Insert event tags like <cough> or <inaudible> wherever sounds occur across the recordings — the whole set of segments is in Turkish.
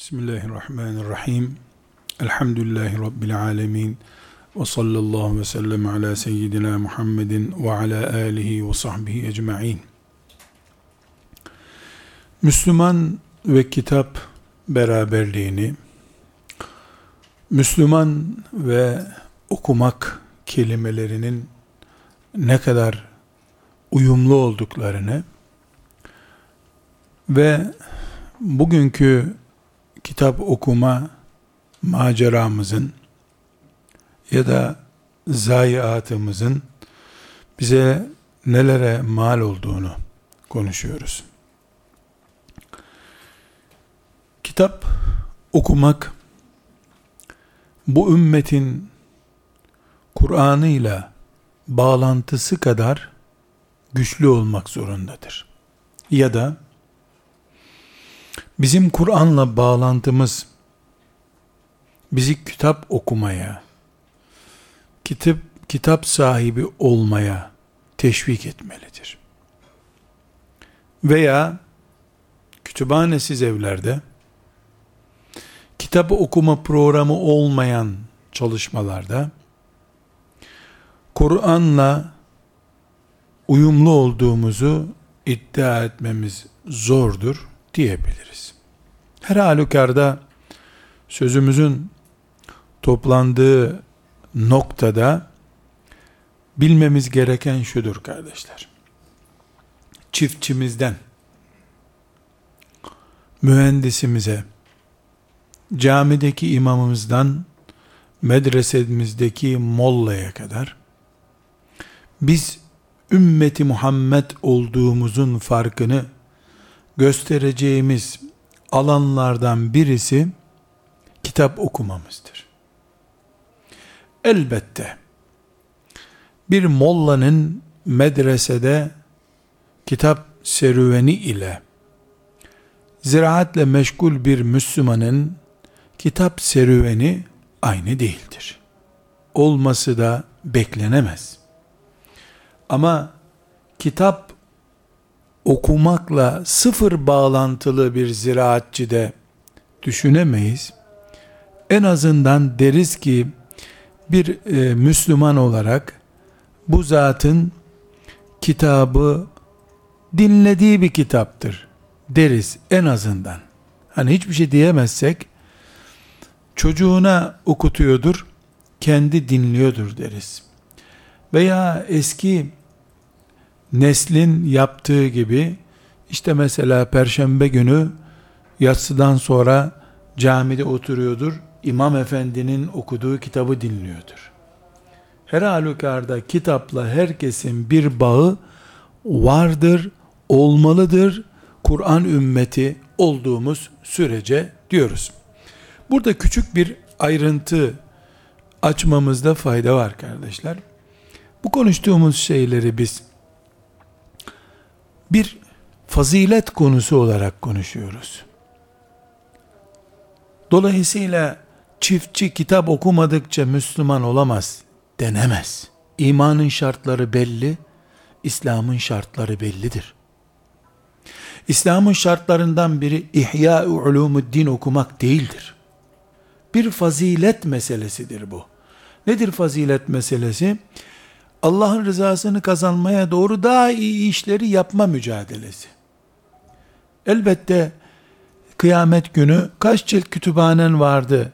Bismillahirrahmanirrahim. Elhamdülillahi Rabbil alemin. Ve sallallahu ve sellem ala seyyidina Muhammedin ve ala alihi ve sahbihi ecma'in. Müslüman ve kitap beraberliğini, Müslüman ve okumak kelimelerinin ne kadar uyumlu olduklarını ve bugünkü kitap okuma maceramızın ya da zayiatımızın bize nelere mal olduğunu konuşuyoruz. Kitap okumak bu ümmetin Kur'an'ıyla bağlantısı kadar güçlü olmak zorundadır. Ya da Bizim Kur'an'la bağlantımız bizi kitap okumaya, kitap kitap sahibi olmaya teşvik etmelidir. Veya kütüphanesiz evlerde kitap okuma programı olmayan çalışmalarda Kur'an'la uyumlu olduğumuzu iddia etmemiz zordur diyebiliriz. Her halükarda sözümüzün toplandığı noktada bilmemiz gereken şudur kardeşler. Çiftçimizden mühendisimize, camideki imamımızdan medresemizdeki mollaya kadar biz ümmeti Muhammed olduğumuzun farkını göstereceğimiz alanlardan birisi kitap okumamızdır. Elbette bir mollanın medresede kitap serüveni ile ziraatle meşgul bir Müslümanın kitap serüveni aynı değildir. Olması da beklenemez. Ama kitap okumakla sıfır bağlantılı bir ziraatçı de düşünemeyiz. En azından deriz ki bir e, Müslüman olarak bu zatın kitabı dinlediği bir kitaptır deriz en azından. Hani hiçbir şey diyemezsek çocuğuna okutuyordur, kendi dinliyordur deriz. Veya eski neslin yaptığı gibi işte mesela perşembe günü yatsıdan sonra camide oturuyordur. İmam efendinin okuduğu kitabı dinliyordur. Her halükarda kitapla herkesin bir bağı vardır, olmalıdır. Kur'an ümmeti olduğumuz sürece diyoruz. Burada küçük bir ayrıntı açmamızda fayda var kardeşler. Bu konuştuğumuz şeyleri biz bir fazilet konusu olarak konuşuyoruz. Dolayısıyla çiftçi kitap okumadıkça Müslüman olamaz denemez. İmanın şartları belli, İslam'ın şartları bellidir. İslam'ın şartlarından biri İhya din okumak değildir. Bir fazilet meselesidir bu. Nedir fazilet meselesi? Allah'ın rızasını kazanmaya doğru daha iyi işleri yapma mücadelesi. Elbette kıyamet günü kaç cilt kütüphanen vardı?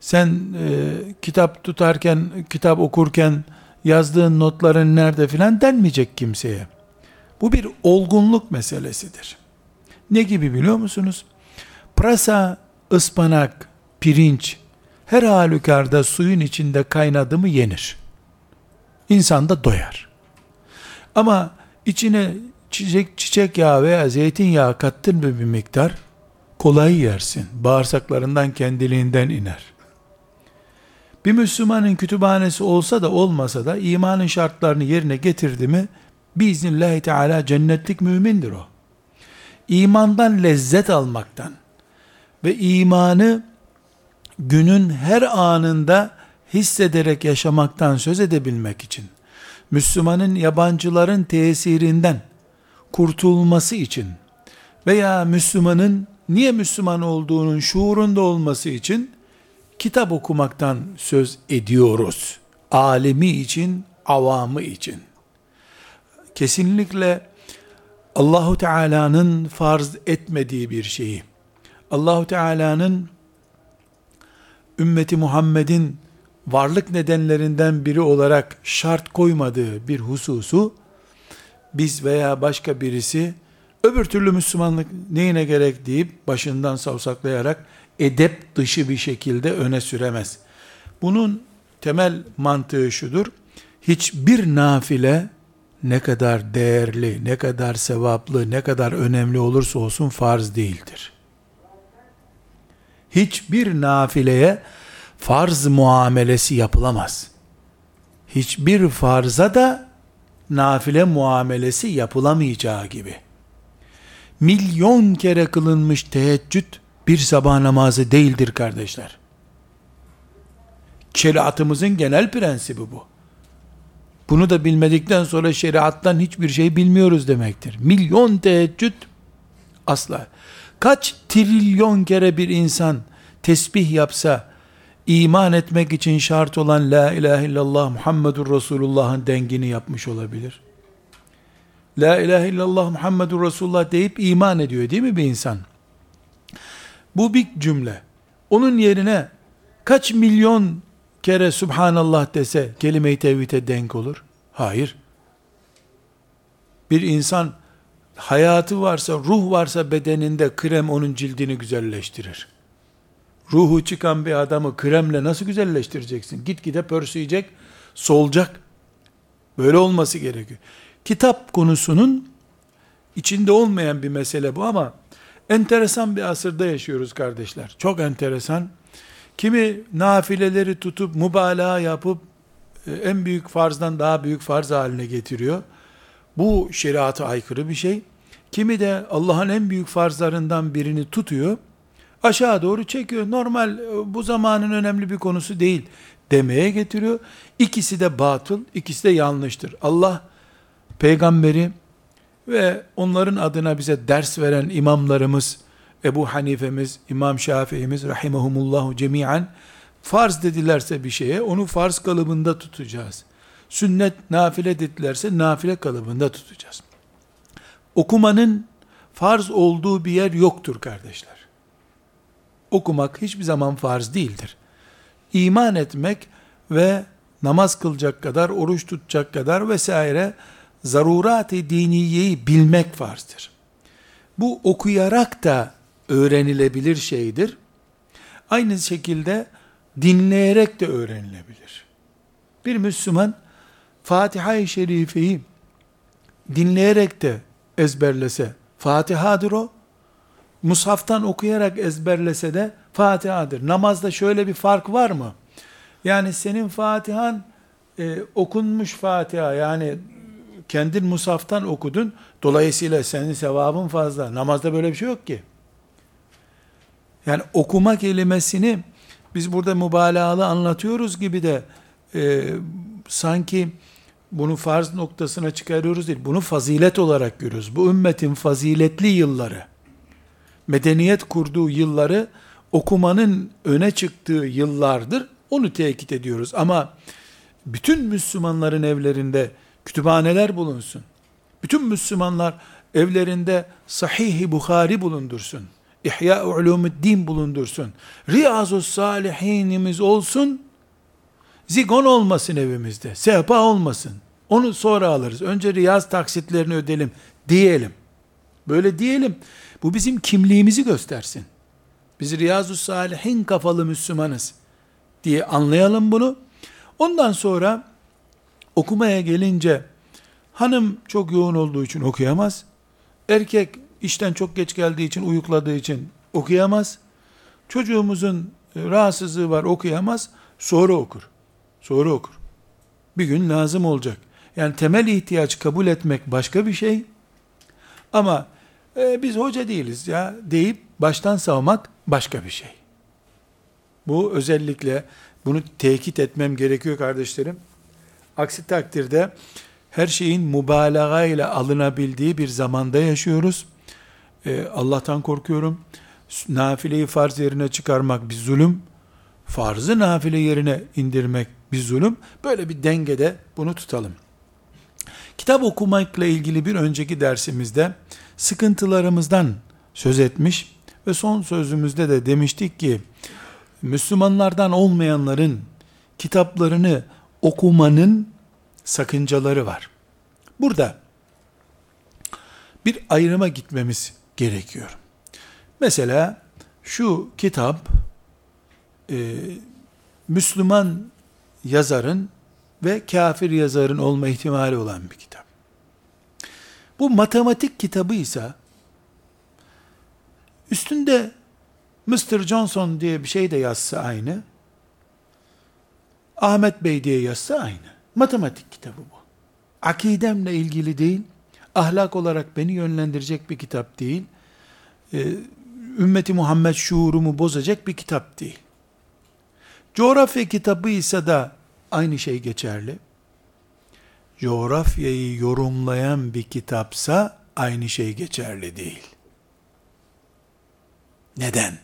Sen e, kitap tutarken, kitap okurken yazdığın notların nerede filan denmeyecek kimseye. Bu bir olgunluk meselesidir. Ne gibi biliyor musunuz? Prasa, ıspanak, pirinç her halükarda suyun içinde kaynadı mı yenir. İnsan da doyar. Ama içine çiçek, çiçek yağı veya zeytinyağı kattın mı bir miktar kolay yersin. Bağırsaklarından kendiliğinden iner. Bir Müslümanın kütüphanesi olsa da olmasa da imanın şartlarını yerine getirdi mi biiznillahü teala cennetlik mümindir o. İmandan lezzet almaktan ve imanı günün her anında hissederek yaşamaktan söz edebilmek için, Müslümanın yabancıların tesirinden kurtulması için veya Müslümanın niye Müslüman olduğunun şuurunda olması için kitap okumaktan söz ediyoruz. Alemi için, avamı için. Kesinlikle Allahu Teala'nın farz etmediği bir şeyi, Allahu Teala'nın ümmeti Muhammed'in varlık nedenlerinden biri olarak şart koymadığı bir hususu biz veya başka birisi öbür türlü Müslümanlık neyine gerek deyip başından savsaklayarak edep dışı bir şekilde öne süremez. Bunun temel mantığı şudur. Hiçbir nafile ne kadar değerli, ne kadar sevaplı, ne kadar önemli olursa olsun farz değildir. Hiçbir nafileye farz muamelesi yapılamaz. Hiçbir farza da nafile muamelesi yapılamayacağı gibi. Milyon kere kılınmış teheccüd bir sabah namazı değildir kardeşler. Şeriatımızın genel prensibi bu. Bunu da bilmedikten sonra şeriattan hiçbir şey bilmiyoruz demektir. Milyon teheccüd asla. Kaç trilyon kere bir insan tesbih yapsa, iman etmek için şart olan La ilahe illallah Muhammedur Resulullah'ın dengini yapmış olabilir. La ilahe illallah Muhammedur Resulullah deyip iman ediyor değil mi bir insan? Bu bir cümle. Onun yerine kaç milyon kere Subhanallah dese kelime-i tevhide denk olur? Hayır. Bir insan hayatı varsa, ruh varsa bedeninde krem onun cildini güzelleştirir. Ruhu çıkan bir adamı kremle nasıl güzelleştireceksin? Gitgide pörsüyecek, solacak. Böyle olması gerekiyor. Kitap konusunun içinde olmayan bir mesele bu ama enteresan bir asırda yaşıyoruz kardeşler. Çok enteresan. Kimi nafileleri tutup mübalağa yapıp e, en büyük farzdan daha büyük farz haline getiriyor. Bu şeriata aykırı bir şey. Kimi de Allah'ın en büyük farzlarından birini tutuyor. Aşağı doğru çekiyor. Normal e, bu zamanın önemli bir konusu değil demeye getiriyor. İkisi de batıl, ikisi de yanlıştır. Allah peygamberi ve onların adına bize ders veren imamlarımız, Ebu Hanife'miz, İmam Şafii'miz, rahimahumullahu cemiyen, farz dedilerse bir şeye, onu farz kalıbında tutacağız. Sünnet, nafile dedilerse, nafile kalıbında tutacağız. Okumanın farz olduğu bir yer yoktur kardeşler. Okumak hiçbir zaman farz değildir. İman etmek ve namaz kılacak kadar, oruç tutacak kadar vesaire zarurat-ı diniyeyi bilmek farzdır. Bu okuyarak da öğrenilebilir şeydir. Aynı şekilde dinleyerek de öğrenilebilir. Bir Müslüman Fatiha-i Şerife'yi dinleyerek de ezberlese Fatiha'dır o. Musaftan okuyarak ezberlese de Fatiha'dır. Namazda şöyle bir fark var mı? Yani senin Fatihan e, okunmuş Fatiha yani kendin musaftan okudun. Dolayısıyla senin sevabın fazla. Namazda böyle bir şey yok ki. Yani okuma kelimesini biz burada mübalağalı anlatıyoruz gibi de e, sanki bunu farz noktasına çıkarıyoruz değil. Bunu fazilet olarak görüyoruz. Bu ümmetin faziletli yılları, medeniyet kurduğu yılları okumanın öne çıktığı yıllardır. Onu tekit ediyoruz. Ama bütün Müslümanların evlerinde kütüphaneler bulunsun. Bütün Müslümanlar evlerinde Sahih-i Bukhari bulundursun. İhya Ulumuddin bulundursun. Riyazu Salihinimiz olsun. Zigon olmasın evimizde. Sehpa olmasın. Onu sonra alırız. Önce riyaz taksitlerini ödelim diyelim. Böyle diyelim. Bu bizim kimliğimizi göstersin. Biz Riyazu Salihin kafalı Müslümanız diye anlayalım bunu. Ondan sonra okumaya gelince hanım çok yoğun olduğu için okuyamaz. Erkek işten çok geç geldiği için, uyukladığı için okuyamaz. Çocuğumuzun e, rahatsızlığı var okuyamaz. Sonra okur. Sonra okur. Bir gün lazım olacak. Yani temel ihtiyaç kabul etmek başka bir şey. Ama e, biz hoca değiliz ya deyip baştan savmak başka bir şey. Bu özellikle bunu tekit etmem gerekiyor kardeşlerim. Aksi takdirde her şeyin mübalağa ile alınabildiği bir zamanda yaşıyoruz. Ee, Allah'tan korkuyorum. nafileyi farz yerine çıkarmak bir zulüm, farzı nafile yerine indirmek bir zulüm. Böyle bir dengede bunu tutalım. Kitap okumakla ilgili bir önceki dersimizde sıkıntılarımızdan söz etmiş ve son sözümüzde de demiştik ki Müslümanlardan olmayanların kitaplarını okumanın sakıncaları var. Burada bir ayrıma gitmemiz gerekiyor. Mesela şu kitap e, Müslüman yazarın ve kafir yazarın olma ihtimali olan bir kitap. Bu matematik kitabı ise üstünde Mr. Johnson diye bir şey de yazsa aynı. Ahmet Bey diye yazsa aynı. Matematik kitabı bu. Akidemle ilgili değil, ahlak olarak beni yönlendirecek bir kitap değil, e, ümmeti Muhammed şuurumu bozacak bir kitap değil. Coğrafya kitabı ise da aynı şey geçerli. Coğrafyayı yorumlayan bir kitapsa aynı şey geçerli değil. Neden?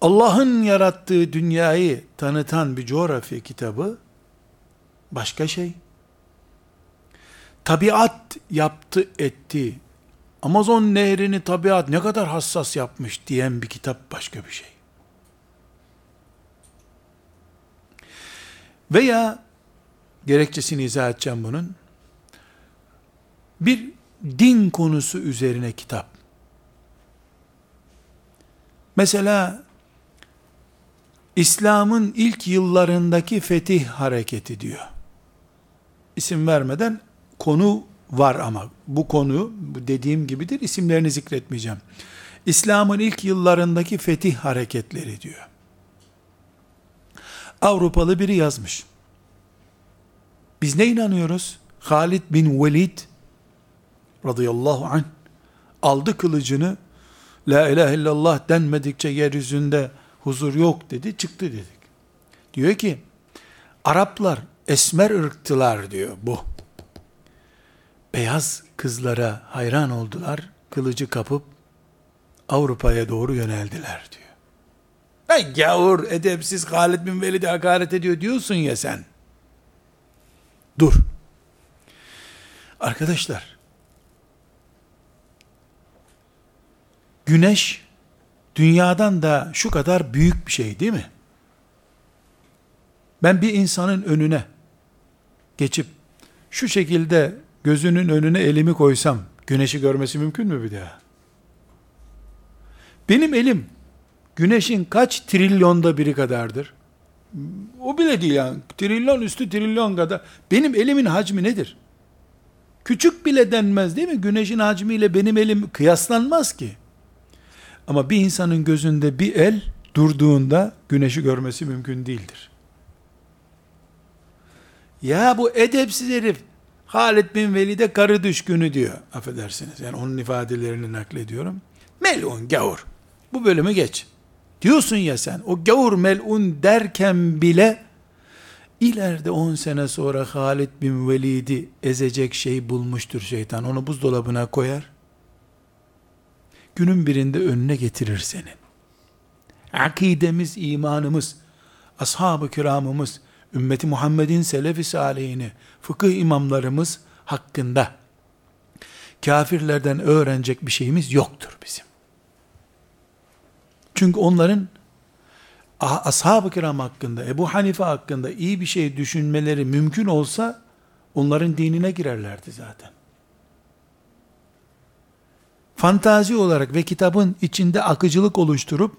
Allah'ın yarattığı dünyayı tanıtan bir coğrafya kitabı başka şey. Tabiat yaptı etti. Amazon nehrini tabiat ne kadar hassas yapmış diyen bir kitap başka bir şey. Veya gerekçesini izah edeceğim bunun. Bir din konusu üzerine kitap. Mesela İslam'ın ilk yıllarındaki fetih hareketi diyor. İsim vermeden konu var ama bu konu bu dediğim gibidir isimlerini zikretmeyeceğim. İslam'ın ilk yıllarındaki fetih hareketleri diyor. Avrupalı biri yazmış. Biz ne inanıyoruz? Halid bin Velid radıyallahu anh aldı kılıcını La ilahe illallah denmedikçe yeryüzünde huzur yok dedi, çıktı dedik. Diyor ki, Araplar esmer ırktılar diyor bu. Beyaz kızlara hayran oldular, kılıcı kapıp Avrupa'ya doğru yöneldiler diyor. Ay gavur, edepsiz Halid bin Velid'e hakaret ediyor diyorsun ya sen. Dur. Arkadaşlar, güneş dünyadan da şu kadar büyük bir şey değil mi? Ben bir insanın önüne geçip şu şekilde gözünün önüne elimi koysam güneşi görmesi mümkün mü bir daha? Benim elim güneşin kaç trilyonda biri kadardır? O bile değil yani. Trilyon üstü trilyon kadar. Benim elimin hacmi nedir? Küçük bile denmez değil mi? Güneşin hacmiyle benim elim kıyaslanmaz ki. Ama bir insanın gözünde bir el durduğunda güneşi görmesi mümkün değildir. Ya bu edepsiz herif Halid bin Velid'e karı düşkünü diyor. Affedersiniz. Yani onun ifadelerini naklediyorum. Melun gavur. Bu bölümü geç. Diyorsun ya sen o gavur melun derken bile ileride 10 sene sonra Halid bin Velid'i ezecek şey bulmuştur şeytan. Onu buzdolabına koyar günün birinde önüne getirir senin. Akidemiz, imanımız, ashab-ı kiramımız, ümmeti Muhammed'in selefi salihini, fıkıh imamlarımız hakkında kafirlerden öğrenecek bir şeyimiz yoktur bizim. Çünkü onların ashab-ı kiram hakkında, Ebu Hanife hakkında iyi bir şey düşünmeleri mümkün olsa onların dinine girerlerdi zaten fantazi olarak ve kitabın içinde akıcılık oluşturup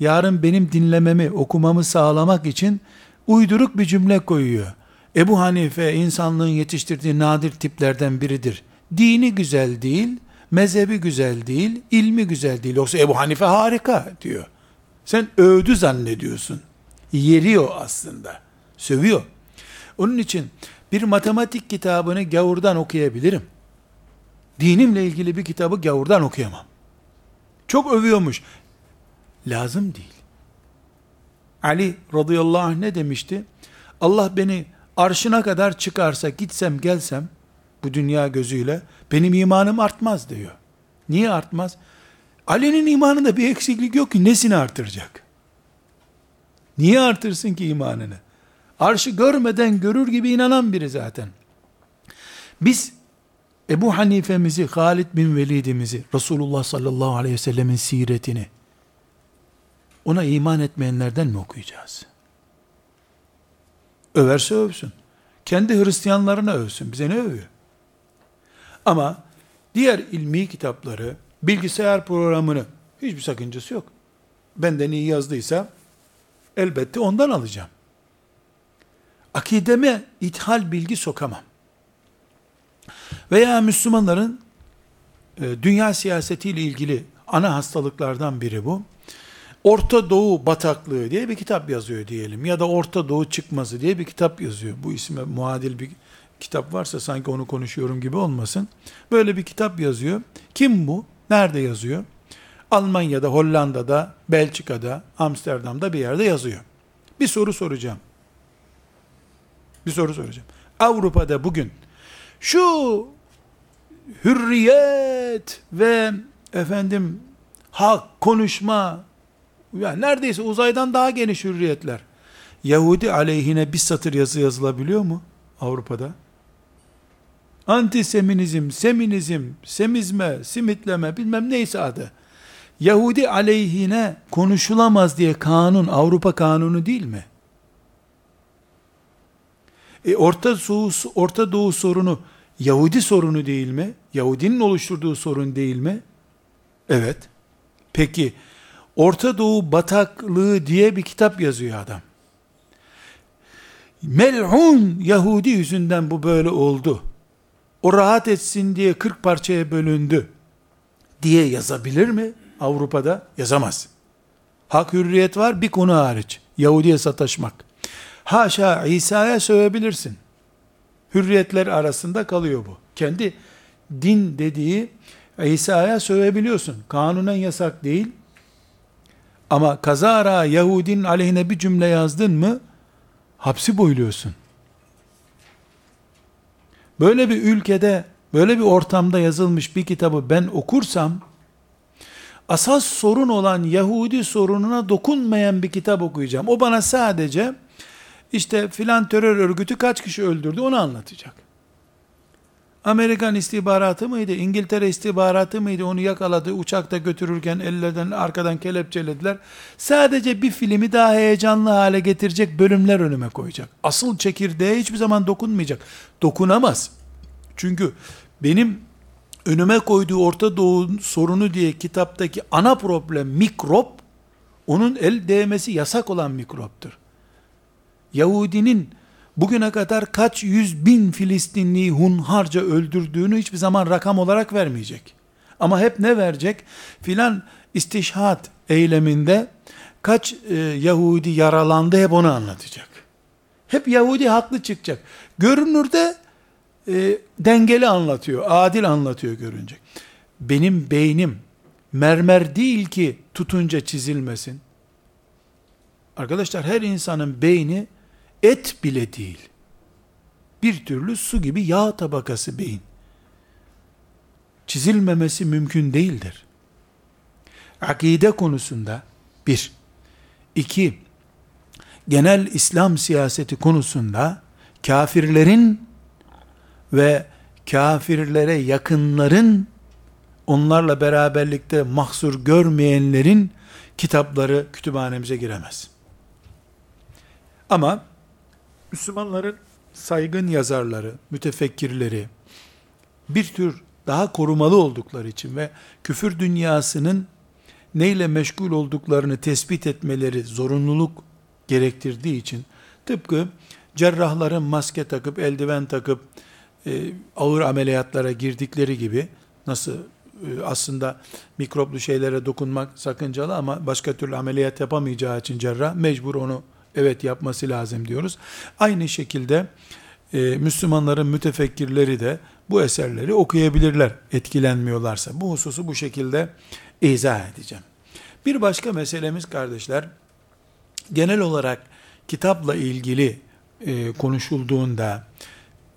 yarın benim dinlememi, okumamı sağlamak için uyduruk bir cümle koyuyor. Ebu Hanife insanlığın yetiştirdiği nadir tiplerden biridir. Dini güzel değil, mezhebi güzel değil, ilmi güzel değil. Yoksa Ebu Hanife harika diyor. Sen övdü zannediyorsun. Yeriyor aslında. Sövüyor. Onun için bir matematik kitabını gavurdan okuyabilirim dinimle ilgili bir kitabı gavurdan okuyamam. Çok övüyormuş. Lazım değil. Ali radıyallahu anh ne demişti? Allah beni arşına kadar çıkarsa, gitsem gelsem, bu dünya gözüyle, benim imanım artmaz diyor. Niye artmaz? Ali'nin imanında bir eksiklik yok ki nesini artıracak? Niye artırsın ki imanını? Arşı görmeden görür gibi inanan biri zaten. Biz Ebu Hanife'mizi, Halid bin Velid'imizi, Resulullah sallallahu aleyhi ve sellemin siretini, ona iman etmeyenlerden mi okuyacağız? Överse övsün. Kendi Hristiyanlarına övsün. Bize ne övüyor? Ama diğer ilmi kitapları, bilgisayar programını hiçbir sakıncası yok. Benden iyi yazdıysa elbette ondan alacağım. Akideme ithal bilgi sokamam. Veya Müslümanların e, dünya siyasetiyle ilgili ana hastalıklardan biri bu. Orta Doğu bataklığı diye bir kitap yazıyor diyelim ya da Orta Doğu çıkması diye bir kitap yazıyor. Bu isme muadil bir kitap varsa sanki onu konuşuyorum gibi olmasın. Böyle bir kitap yazıyor. Kim bu? Nerede yazıyor? Almanya'da, Hollanda'da, Belçika'da, Amsterdam'da bir yerde yazıyor. Bir soru soracağım. Bir soru soracağım. Avrupa'da bugün şu hürriyet ve efendim hak, konuşma, yani neredeyse uzaydan daha geniş hürriyetler. Yahudi aleyhine bir satır yazı yazılabiliyor mu Avrupa'da? Antiseminizm, seminizm, semizme, simitleme bilmem neyse adı. Yahudi aleyhine konuşulamaz diye kanun Avrupa kanunu değil mi? E Orta Doğu, Orta Doğu sorunu Yahudi sorunu değil mi? Yahudinin oluşturduğu sorun değil mi? Evet. Peki Orta Doğu bataklığı diye bir kitap yazıyor adam. Mel'un Yahudi yüzünden bu böyle oldu. O rahat etsin diye 40 parçaya bölündü diye yazabilir mi Avrupa'da? Yazamaz. Hak hürriyet var bir konu hariç. Yahudi'ye sataşmak. Haşa İsa'ya sövebilirsin. Hürriyetler arasında kalıyor bu. Kendi din dediği İsa'ya sövebiliyorsun. Kanunen yasak değil. Ama kazara Yahudinin aleyhine bir cümle yazdın mı hapsi boyluyorsun. Böyle bir ülkede, böyle bir ortamda yazılmış bir kitabı ben okursam, asas sorun olan Yahudi sorununa dokunmayan bir kitap okuyacağım. O bana sadece işte filan terör örgütü kaç kişi öldürdü onu anlatacak. Amerikan istihbaratı mıydı, İngiltere istihbaratı mıydı, onu yakaladı, uçakta götürürken ellerden arkadan kelepçelediler. Sadece bir filmi daha heyecanlı hale getirecek bölümler önüme koyacak. Asıl çekirdeğe hiçbir zaman dokunmayacak. Dokunamaz. Çünkü benim önüme koyduğu Orta Doğu sorunu diye kitaptaki ana problem mikrop, onun el değmesi yasak olan mikroptur. Yahudinin bugüne kadar kaç yüz bin Filistinliyi hunharca öldürdüğünü hiçbir zaman rakam olarak vermeyecek. Ama hep ne verecek? Filan istişhat eyleminde kaç e, Yahudi yaralandı hep onu anlatacak. Hep Yahudi haklı çıkacak. Görünürde e, dengeli anlatıyor, adil anlatıyor görünecek. Benim beynim mermer değil ki tutunca çizilmesin. Arkadaşlar her insanın beyni et bile değil. Bir türlü su gibi yağ tabakası beyin. Çizilmemesi mümkün değildir. Akide konusunda bir. iki genel İslam siyaseti konusunda kafirlerin ve kafirlere yakınların onlarla beraberlikte mahsur görmeyenlerin kitapları kütüphanemize giremez. Ama Müslümanların saygın yazarları, mütefekkirleri bir tür daha korumalı oldukları için ve küfür dünyasının neyle meşgul olduklarını tespit etmeleri zorunluluk gerektirdiği için tıpkı cerrahların maske takıp eldiven takıp e, ağır ameliyatlara girdikleri gibi nasıl e, aslında mikroplu şeylere dokunmak sakıncalı ama başka türlü ameliyat yapamayacağı için cerrah mecbur onu evet yapması lazım diyoruz. Aynı şekilde e, Müslümanların mütefekkirleri de bu eserleri okuyabilirler etkilenmiyorlarsa. Bu hususu bu şekilde izah edeceğim. Bir başka meselemiz kardeşler, genel olarak kitapla ilgili e, konuşulduğunda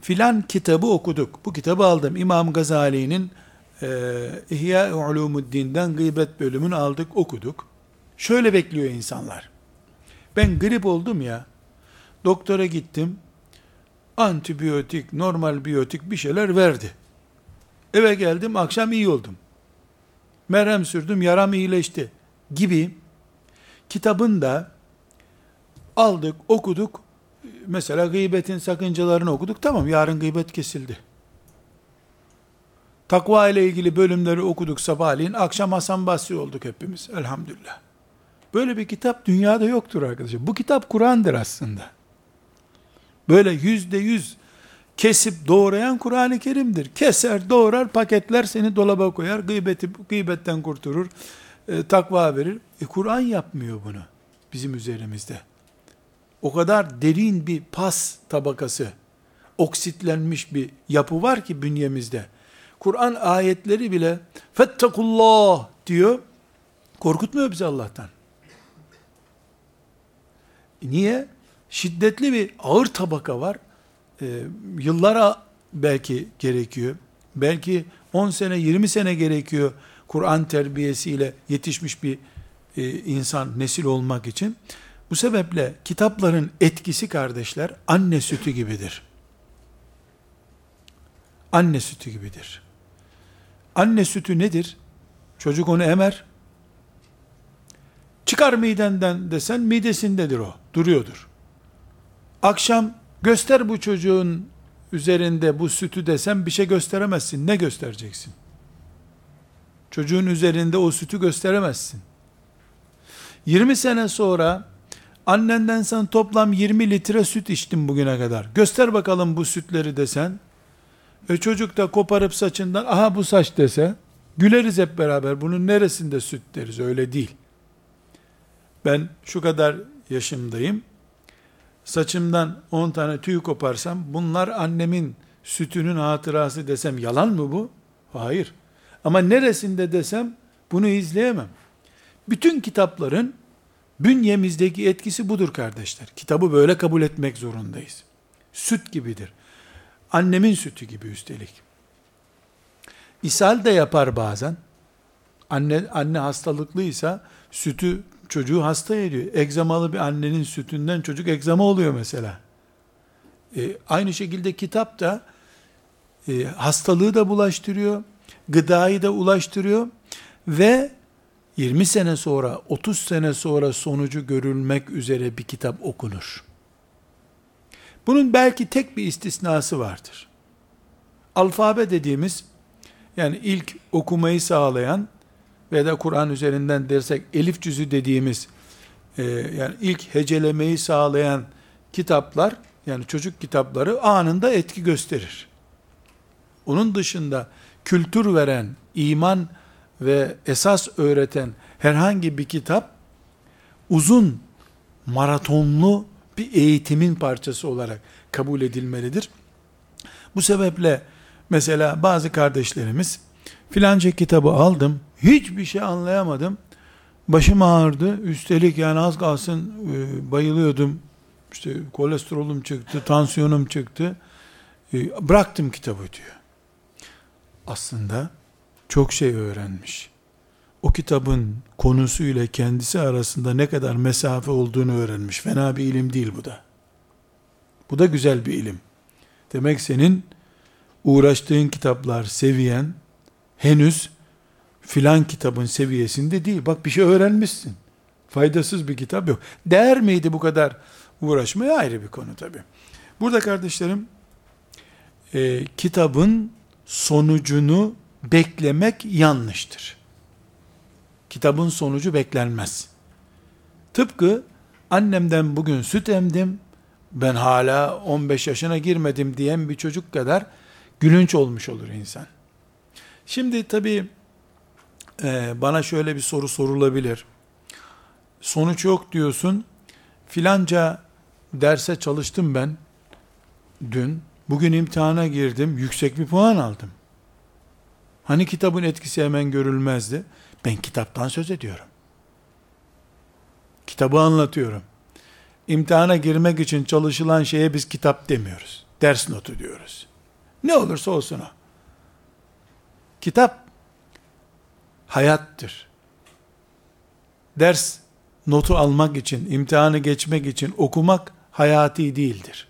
filan kitabı okuduk. Bu kitabı aldım. İmam Gazali'nin e, İhya Ulumuddin'den gıybet bölümünü aldık, okuduk. Şöyle bekliyor insanlar. Ben grip oldum ya, doktora gittim, antibiyotik, normal biyotik bir şeyler verdi. Eve geldim, akşam iyi oldum. Merhem sürdüm, yaram iyileşti gibi kitabın da aldık, okuduk. Mesela gıybetin sakıncalarını okuduk. Tamam, yarın gıybet kesildi. Takva ile ilgili bölümleri okuduk sabahleyin. Akşam Hasan Basri olduk hepimiz. Elhamdülillah. Böyle bir kitap dünyada yoktur arkadaşlar. Bu kitap Kur'an'dır aslında. Böyle yüzde yüz kesip doğrayan Kur'an-ı Kerim'dir. Keser, doğrar, paketler seni dolaba koyar, gıybeti, gıybetten kurtarır, e, takva verir. E, Kur'an yapmıyor bunu bizim üzerimizde. O kadar derin bir pas tabakası, oksitlenmiş bir yapı var ki bünyemizde. Kur'an ayetleri bile fettakullah diyor. Korkutmuyor bizi Allah'tan. Niye? Şiddetli bir ağır tabaka var. Ee, yıllara belki gerekiyor. Belki 10 sene 20 sene gerekiyor Kur'an terbiyesiyle yetişmiş bir e, insan nesil olmak için. Bu sebeple kitapların etkisi kardeşler anne sütü gibidir. Anne sütü gibidir. Anne sütü nedir? Çocuk onu emer. Çıkar midenden desen midesindedir o. Duruyordur. Akşam göster bu çocuğun üzerinde bu sütü desem bir şey gösteremezsin. Ne göstereceksin? Çocuğun üzerinde o sütü gösteremezsin. 20 sene sonra annenden sen toplam 20 litre süt içtin bugüne kadar. Göster bakalım bu sütleri desen. E çocuk da koparıp saçından aha bu saç dese güleriz hep beraber. Bunun neresinde süt deriz öyle değil. Ben şu kadar yaşımdayım. Saçımdan 10 tane tüy koparsam bunlar annemin sütünün hatırası desem yalan mı bu? Hayır. Ama neresinde desem bunu izleyemem. Bütün kitapların bünyemizdeki etkisi budur kardeşler. Kitabı böyle kabul etmek zorundayız. Süt gibidir. Annemin sütü gibi üstelik. İshal de yapar bazen. Anne anne hastalıklıysa sütü çocuğu hasta ediyor. Egzamalı bir annenin sütünden çocuk egzama oluyor mesela. E, aynı şekilde kitap da e, hastalığı da bulaştırıyor, gıdayı da ulaştırıyor ve 20 sene sonra, 30 sene sonra sonucu görülmek üzere bir kitap okunur. Bunun belki tek bir istisnası vardır. Alfabe dediğimiz, yani ilk okumayı sağlayan ve de Kur'an üzerinden dersek elif cüzü dediğimiz, e, yani ilk hecelemeyi sağlayan kitaplar, yani çocuk kitapları anında etki gösterir. Onun dışında kültür veren, iman ve esas öğreten herhangi bir kitap uzun, maratonlu bir eğitimin parçası olarak kabul edilmelidir. Bu sebeple mesela bazı kardeşlerimiz filanca kitabı aldım, hiçbir şey anlayamadım, başım ağrıdı, üstelik yani az kalsın e, bayılıyordum, işte kolesterolüm çıktı, tansiyonum çıktı, e, bıraktım kitabı diyor. Aslında çok şey öğrenmiş. O kitabın konusu ile kendisi arasında ne kadar mesafe olduğunu öğrenmiş. Fena bir ilim değil bu da. Bu da güzel bir ilim. Demek senin uğraştığın kitaplar seviyen henüz filan kitabın seviyesinde değil. Bak bir şey öğrenmişsin. Faydasız bir kitap yok. Değer miydi bu kadar uğraşmaya ayrı bir konu tabi. Burada kardeşlerim e, kitabın sonucunu beklemek yanlıştır. Kitabın sonucu beklenmez. Tıpkı annemden bugün süt emdim, ben hala 15 yaşına girmedim diyen bir çocuk kadar gülünç olmuş olur insan. Şimdi tabi e, bana şöyle bir soru sorulabilir. Sonuç yok diyorsun. Filanca derse çalıştım ben dün. Bugün imtihana girdim. Yüksek bir puan aldım. Hani kitabın etkisi hemen görülmezdi? Ben kitaptan söz ediyorum. Kitabı anlatıyorum. İmtihana girmek için çalışılan şeye biz kitap demiyoruz. Ders notu diyoruz. Ne olursa olsun o. Kitap hayattır. Ders notu almak için, imtihanı geçmek için okumak hayati değildir.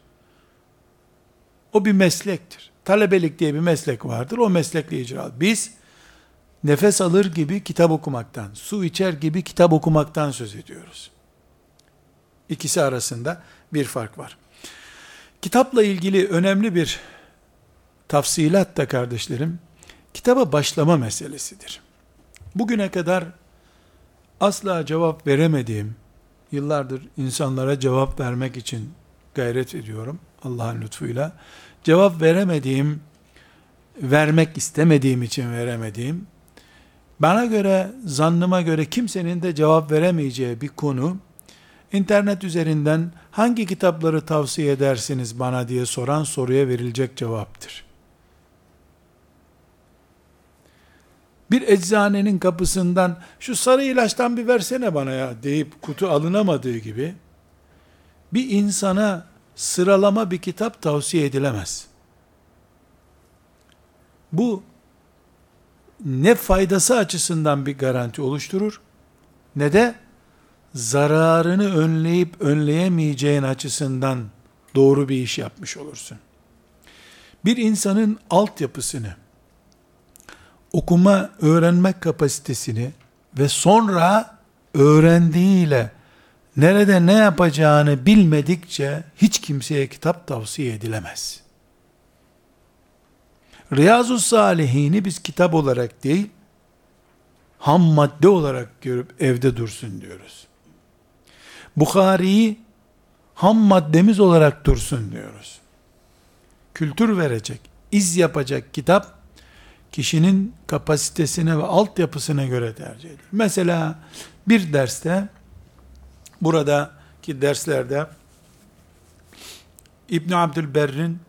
O bir meslektir. Talebelik diye bir meslek vardır. O meslekle icra. Biz nefes alır gibi kitap okumaktan, su içer gibi kitap okumaktan söz ediyoruz. İkisi arasında bir fark var. Kitapla ilgili önemli bir tafsilat da kardeşlerim, kitaba başlama meselesidir. Bugüne kadar asla cevap veremediğim, yıllardır insanlara cevap vermek için gayret ediyorum Allah'ın lütfuyla. Cevap veremediğim, vermek istemediğim için veremediğim, bana göre, zannıma göre kimsenin de cevap veremeyeceği bir konu, internet üzerinden hangi kitapları tavsiye edersiniz bana diye soran soruya verilecek cevaptır. Bir eczanenin kapısından şu sarı ilaçtan bir versene bana ya deyip kutu alınamadığı gibi bir insana sıralama bir kitap tavsiye edilemez. Bu ne faydası açısından bir garanti oluşturur ne de zararını önleyip önleyemeyeceğin açısından doğru bir iş yapmış olursun. Bir insanın altyapısını, okuma, öğrenmek kapasitesini ve sonra öğrendiğiyle nerede ne yapacağını bilmedikçe hiç kimseye kitap tavsiye edilemez. Riyazu Salihini biz kitap olarak değil, ham madde olarak görüp evde dursun diyoruz. Bukhari'yi ham maddemiz olarak dursun diyoruz. Kültür verecek, iz yapacak kitap, kişinin kapasitesine ve altyapısına göre tercih edilir. Mesela bir derste, buradaki derslerde, İbn Abdülberr'in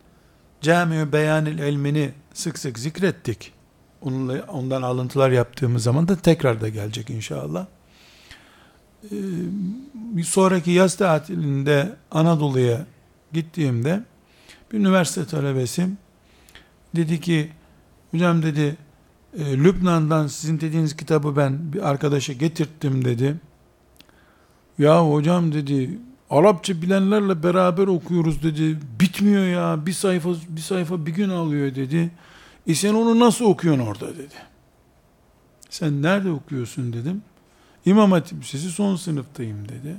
Cami-i Beyanil ilmini sık sık zikrettik. Onunla, ondan alıntılar yaptığımız zaman da tekrar da gelecek inşallah. Ee, bir sonraki yaz tatilinde Anadolu'ya gittiğimde bir üniversite talebesi dedi ki hocam dedi e, Lübnan'dan sizin dediğiniz kitabı ben bir arkadaşa getirttim dedi. Ya hocam dedi Arapça bilenlerle beraber okuyoruz dedi. Bitmiyor ya. Bir sayfa bir sayfa bir gün alıyor dedi. E sen onu nasıl okuyorsun orada dedi. Sen nerede okuyorsun dedim. İmam Hatip Lisesi son sınıftayım dedi.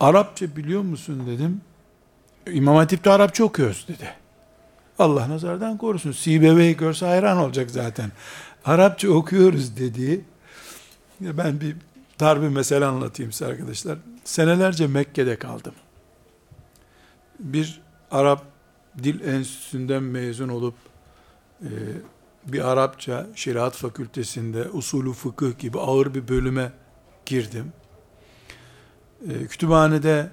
Arapça biliyor musun dedim. İmam Hatip'te Arapça okuyoruz dedi. Allah nazardan korusun. Sibeve'yi görse hayran olacak zaten. Arapça okuyoruz dedi. Ben bir dar bir mesele anlatayım size arkadaşlar. Senelerce Mekke'de kaldım. Bir Arap dil enstitüsünden mezun olup e, bir Arapça şeriat fakültesinde usulü fıkıh gibi ağır bir bölüme girdim. E, kütüphanede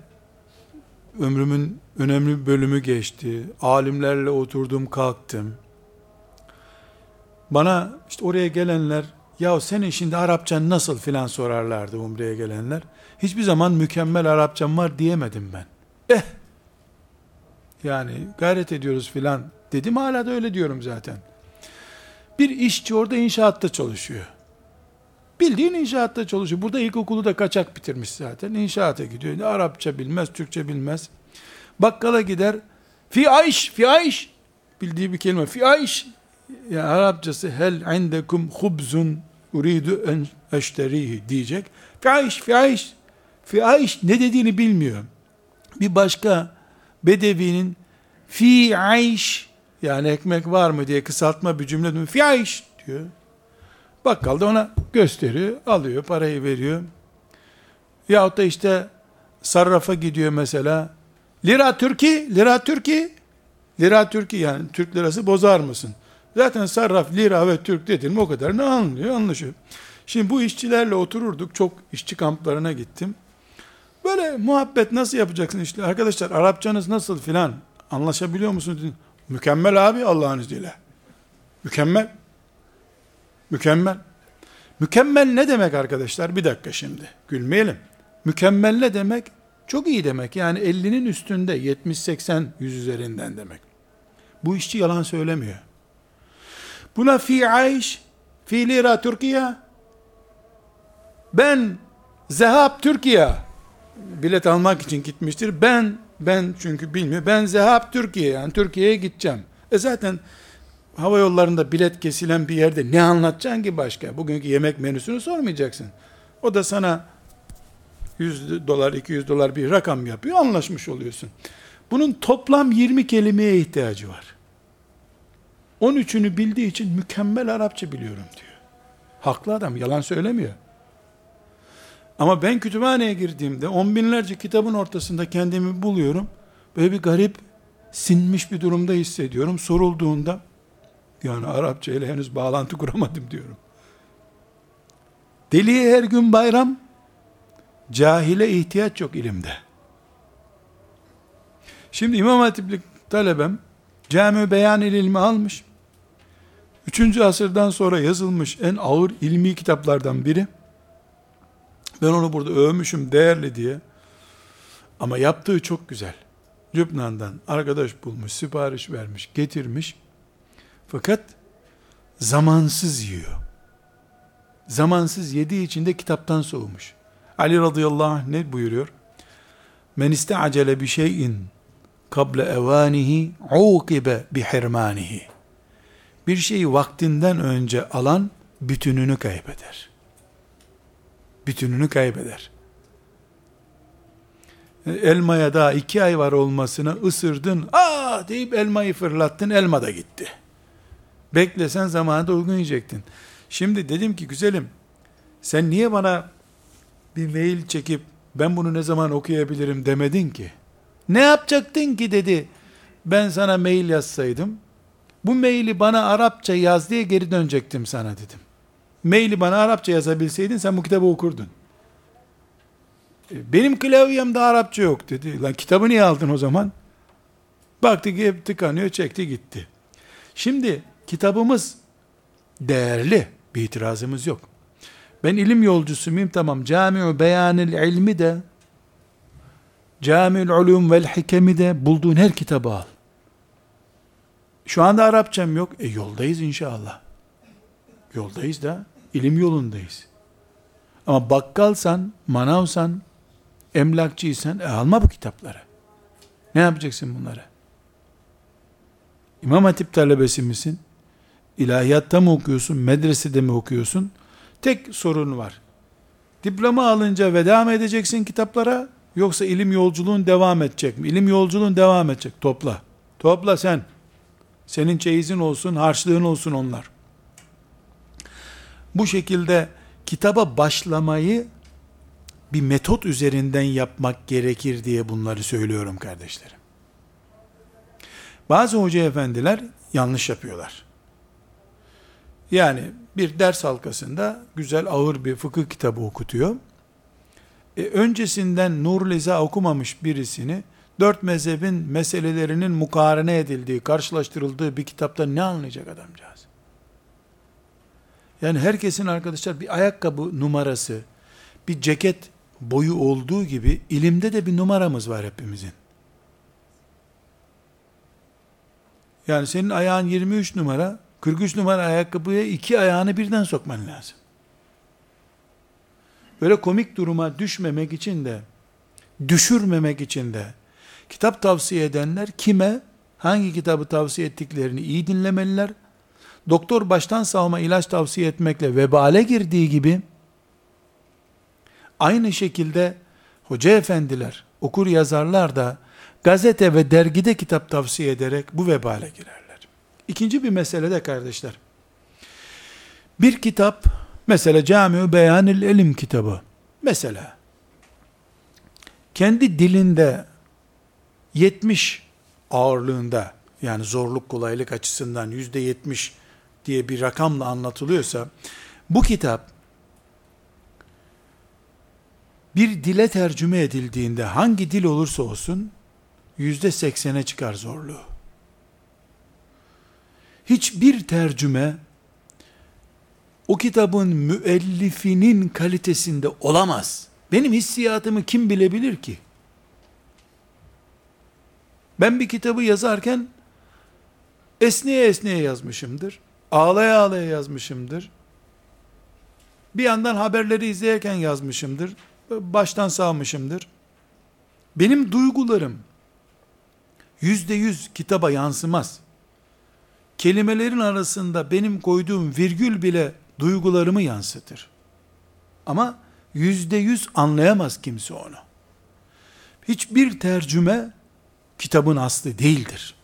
ömrümün önemli bir bölümü geçti. Alimlerle oturdum kalktım. Bana işte oraya gelenler ya senin şimdi Arapçan nasıl filan sorarlardı umreye gelenler. Hiçbir zaman mükemmel Arapçam var diyemedim ben. Eh yani gayret ediyoruz filan dedim hala da öyle diyorum zaten. Bir işçi orada inşaatta çalışıyor. Bildiğin inşaatta çalışıyor. Burada ilkokulu da kaçak bitirmiş zaten. İnşaata gidiyor. Arapça bilmez, Türkçe bilmez. Bakkala gider. Fi ayş, fi ayş. Bildiği bir kelime. Fi ayş. Yani Arapçası hel indekum hubzun uridu en eşterihi diyecek. Fi ayş, fi ayş. Fi ayş ne dediğini bilmiyor. Bir başka bedevinin fi ayş yani ekmek var mı diye kısaltma bir cümle fi ayş diyor. Bakkal da ona gösteriyor, alıyor, parayı veriyor. Yahut da işte sarrafa gidiyor mesela. Lira Türkiye, lira Türkiye, lira Türkiye yani Türk lirası bozar mısın? Zaten sarraf lira ve Türk dedin mi o kadar ne anlıyor, anlaşıyor. Şimdi bu işçilerle otururduk, çok işçi kamplarına gittim. Böyle muhabbet nasıl yapacaksın işte arkadaşlar Arapçanız nasıl filan anlaşabiliyor musunuz? Mükemmel abi Allah'ın izniyle. Mükemmel. Mükemmel. Mükemmel ne demek arkadaşlar? Bir dakika şimdi. Gülmeyelim. Mükemmel ne demek? Çok iyi demek. Yani 50'nin üstünde 70-80 yüz üzerinden demek. Bu işçi yalan söylemiyor. Buna fi ayş, fi lira Türkiye, Ben Zehab Türkiye bilet almak için gitmiştir. Ben ben çünkü bilmiyor. Ben Zehab Türkiye yani Türkiye'ye gideceğim. E zaten hava yollarında bilet kesilen bir yerde ne anlatacaksın ki başka? Bugünkü yemek menüsünü sormayacaksın. O da sana 100 dolar, 200 dolar bir rakam yapıyor, anlaşmış oluyorsun. Bunun toplam 20 kelimeye ihtiyacı var. 13'ünü bildiği için mükemmel Arapça biliyorum diyor. Haklı adam, yalan söylemiyor. Ama ben kütüphaneye girdiğimde on binlerce kitabın ortasında kendimi buluyorum. Böyle bir garip, sinmiş bir durumda hissediyorum. Sorulduğunda, yani Arapça ile henüz bağlantı kuramadım diyorum. Deliye her gün bayram, cahile ihtiyaç yok ilimde. Şimdi İmam Hatiplik talebem, cami beyan ilmi almış. Üçüncü asırdan sonra yazılmış en ağır ilmi kitaplardan biri. Ben onu burada övmüşüm değerli diye. Ama yaptığı çok güzel. Lübnan'dan arkadaş bulmuş, sipariş vermiş, getirmiş. Fakat zamansız yiyor. Zamansız yediği için de kitaptan soğumuş. Ali radıyallahu anh ne buyuruyor? Men isteacele bir şeyin kable evanihi uqibe bihirmanihi. Bir şeyi vaktinden önce alan bütününü kaybeder. Bütününü kaybeder. Elmaya daha iki ay var olmasına ısırdın, aa deyip elmayı fırlattın, elma da gitti. Beklesen zamanında uygun yiyecektin. Şimdi dedim ki güzelim, sen niye bana bir mail çekip ben bunu ne zaman okuyabilirim demedin ki? Ne yapacaktın ki dedi. Ben sana mail yazsaydım. Bu maili bana Arapça yaz diye geri dönecektim sana dedim. Maili bana Arapça yazabilseydin sen bu kitabı okurdun. E, benim klavyemde Arapça yok dedi. Lan kitabı niye aldın o zaman? Baktı ki tıkanıyor, çekti gitti. Şimdi kitabımız değerli. Bir itirazımız yok. Ben ilim yolcusu muyum? Tamam. Camiu beyanil ilmi de Camiül ulum vel hikemi de bulduğun her kitabı al. Şu anda Arapçam yok. E yoldayız inşallah. Yoldayız da ilim yolundayız. Ama bakkalsan, manavsan, emlakçıysan e alma bu kitapları. Ne yapacaksın bunları? İmam Hatip talebesi misin? İlahiyatta mı okuyorsun? Medresede mi okuyorsun? Tek sorun var. Diploma alınca veda mı edeceksin kitaplara? Yoksa ilim yolculuğun devam edecek mi? İlim yolculuğun devam edecek. Topla. Topla sen. Senin çeyizin olsun, harçlığın olsun onlar. Bu şekilde kitaba başlamayı bir metot üzerinden yapmak gerekir diye bunları söylüyorum kardeşlerim. Bazı hoca efendiler yanlış yapıyorlar. Yani bir ders halkasında güzel ağır bir fıkıh kitabı okutuyor. E, öncesinden Nur Liza okumamış birisini dört mezhebin meselelerinin mukarene edildiği, karşılaştırıldığı bir kitapta ne anlayacak adamcağız? Yani herkesin arkadaşlar bir ayakkabı numarası, bir ceket boyu olduğu gibi ilimde de bir numaramız var hepimizin. Yani senin ayağın 23 numara, 43 numara ayakkabıya iki ayağını birden sokman lazım. Böyle komik duruma düşmemek için de, düşürmemek için de, kitap tavsiye edenler kime, hangi kitabı tavsiye ettiklerini iyi dinlemeliler. Doktor baştan savma ilaç tavsiye etmekle vebale girdiği gibi, aynı şekilde hoca efendiler, okur yazarlar da, gazete ve dergide kitap tavsiye ederek bu vebale girerler. İkinci bir mesele de kardeşler. Bir kitap, mesela Cami-ü Beyanil Elim kitabı, mesela, kendi dilinde 70 ağırlığında, yani zorluk kolaylık açısından yüzde 70 diye bir rakamla anlatılıyorsa, bu kitap, bir dile tercüme edildiğinde hangi dil olursa olsun yüzde seksene çıkar zorluğu. Hiçbir tercüme o kitabın müellifinin kalitesinde olamaz. Benim hissiyatımı kim bilebilir ki? Ben bir kitabı yazarken esneye esneye yazmışımdır. Ağlaya ağlaya yazmışımdır. Bir yandan haberleri izlerken yazmışımdır. Baştan sağmışımdır. Benim duygularım yüzde yüz kitaba yansımaz. Kelimelerin arasında benim koyduğum virgül bile duygularımı yansıtır. Ama yüzde yüz anlayamaz kimse onu. Hiçbir tercüme kitabın aslı değildir.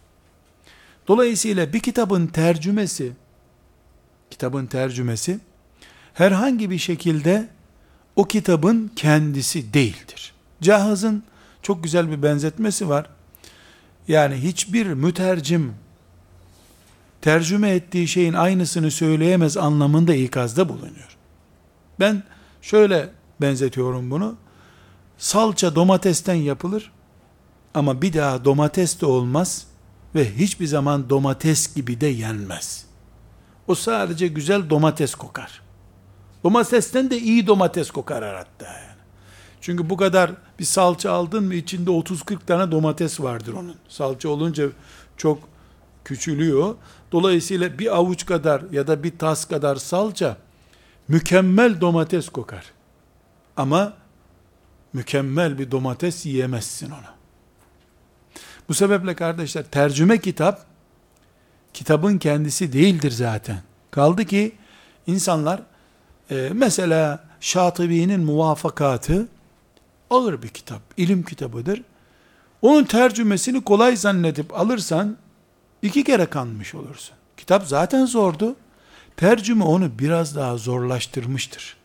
Dolayısıyla bir kitabın tercümesi, kitabın tercümesi, herhangi bir şekilde o kitabın kendisi değildir. Cahaz'ın çok güzel bir benzetmesi var. Yani hiçbir mütercim tercüme ettiği şeyin aynısını söyleyemez anlamında ikazda bulunuyor. Ben şöyle benzetiyorum bunu. Salça domatesten yapılır ama bir daha domates de olmaz ve hiçbir zaman domates gibi de yenmez. O sadece güzel domates kokar. Domatesten de iyi domates kokar hatta yani. Çünkü bu kadar bir salça aldın mı içinde 30-40 tane domates vardır onun. Salça olunca çok küçülüyor. Dolayısıyla bir avuç kadar ya da bir tas kadar salça mükemmel domates kokar. Ama mükemmel bir domates yiyemezsin ona. Bu sebeple kardeşler tercüme kitap kitabın kendisi değildir zaten. Kaldı ki insanlar e, mesela Şatibi'nin muvafakatı ağır bir kitap, ilim kitabıdır. Onun tercümesini kolay zannedip alırsan iki kere kanmış olursun. Kitap zaten zordu. Tercüme onu biraz daha zorlaştırmıştır.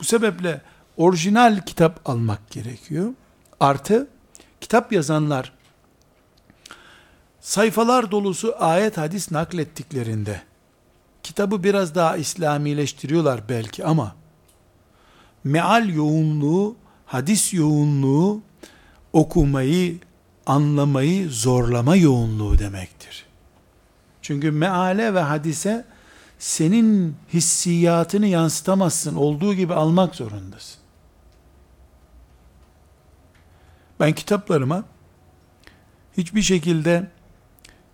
Bu sebeple orijinal kitap almak gerekiyor. Artı kitap yazanlar sayfalar dolusu ayet hadis naklettiklerinde kitabı biraz daha İslamileştiriyorlar belki ama meal yoğunluğu, hadis yoğunluğu okumayı, anlamayı zorlama yoğunluğu demektir. Çünkü meale ve hadise senin hissiyatını yansıtamazsın. Olduğu gibi almak zorundasın. Ben kitaplarıma hiçbir şekilde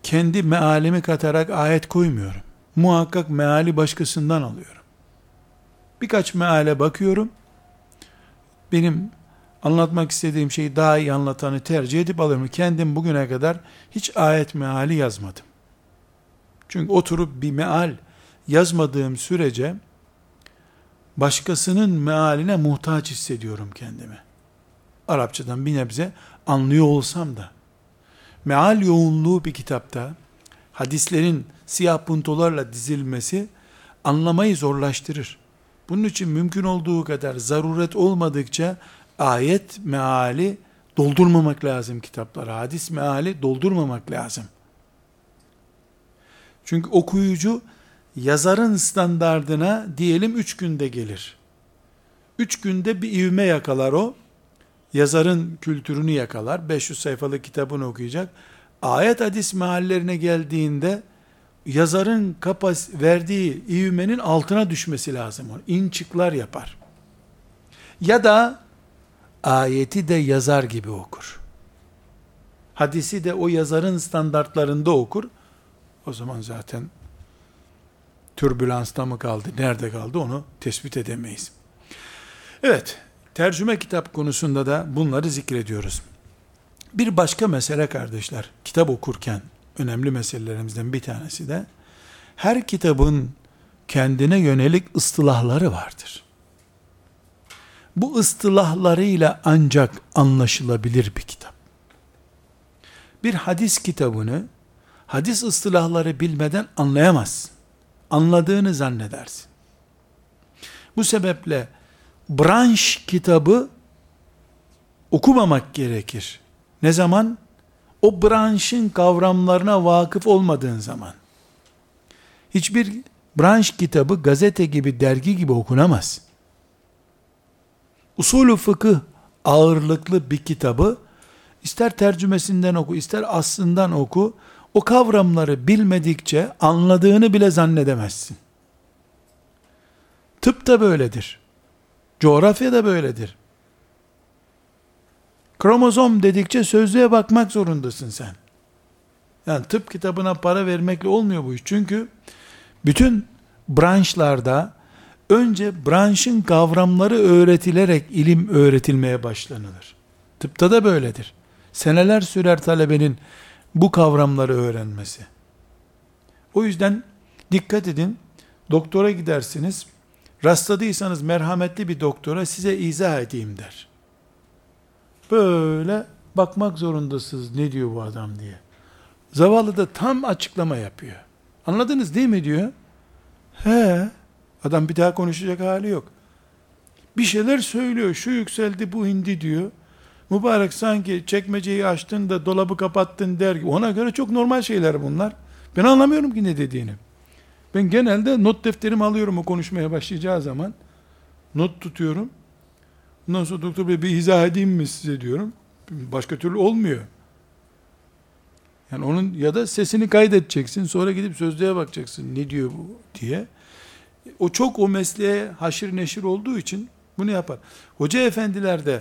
kendi mealimi katarak ayet koymuyorum. Muhakkak meali başkasından alıyorum. Birkaç meale bakıyorum. Benim anlatmak istediğim şeyi daha iyi anlatanı tercih edip alırım. Kendim bugüne kadar hiç ayet meali yazmadım. Çünkü oturup bir meal yazmadığım sürece başkasının mealine muhtaç hissediyorum kendimi. Arapçadan bir nebze anlıyor olsam da meal yoğunluğu bir kitapta hadislerin siyah puntolarla dizilmesi anlamayı zorlaştırır. Bunun için mümkün olduğu kadar zaruret olmadıkça ayet meali doldurmamak lazım kitaplara. Hadis meali doldurmamak lazım. Çünkü okuyucu yazarın standardına diyelim üç günde gelir. Üç günde bir ivme yakalar o. Yazarın kültürünü yakalar. 500 sayfalık kitabını okuyacak. Ayet hadis meallerine geldiğinde yazarın kapas verdiği ivmenin altına düşmesi lazım. İn çıklar yapar. Ya da ayeti de yazar gibi okur. Hadisi de o yazarın standartlarında okur. O zaman zaten türbülansta mı kaldı, nerede kaldı onu tespit edemeyiz. Evet, tercüme kitap konusunda da bunları zikrediyoruz. Bir başka mesele kardeşler, kitap okurken önemli meselelerimizden bir tanesi de her kitabın kendine yönelik ıstılahları vardır. Bu ıstılahlarıyla ancak anlaşılabilir bir kitap. Bir hadis kitabını hadis ıstılahları bilmeden anlayamazsın. Anladığını zannedersin. Bu sebeple branş kitabı okumamak gerekir. Ne zaman? O branşın kavramlarına vakıf olmadığın zaman. Hiçbir branş kitabı gazete gibi, dergi gibi okunamaz. Usulü fıkıh ağırlıklı bir kitabı ister tercümesinden oku, ister aslından oku, o kavramları bilmedikçe anladığını bile zannedemezsin. Tıp da böyledir. Coğrafya da böyledir. Kromozom dedikçe sözlüğe bakmak zorundasın sen. Yani tıp kitabına para vermekle olmuyor bu iş. Çünkü bütün branşlarda önce branşın kavramları öğretilerek ilim öğretilmeye başlanılır. Tıpta da böyledir. Seneler sürer talebenin bu kavramları öğrenmesi. O yüzden dikkat edin, doktora gidersiniz, rastladıysanız merhametli bir doktora size izah edeyim der. Böyle bakmak zorundasınız ne diyor bu adam diye. Zavallı da tam açıklama yapıyor. Anladınız değil mi diyor. He, adam bir daha konuşacak hali yok. Bir şeyler söylüyor, şu yükseldi bu indi diyor. Mübarek sanki çekmeceyi açtın da dolabı kapattın der gibi. Ona göre çok normal şeyler bunlar. Ben anlamıyorum ki ne dediğini. Ben genelde not defterimi alıyorum o konuşmaya başlayacağı zaman. Not tutuyorum. Ondan sonra doktor bey bir izah edeyim mi size diyorum. Başka türlü olmuyor. Yani onun ya da sesini kaydedeceksin. Sonra gidip sözlüğe bakacaksın. Ne diyor bu diye. O çok o mesleğe haşir neşir olduğu için bunu yapar. Hoca efendiler de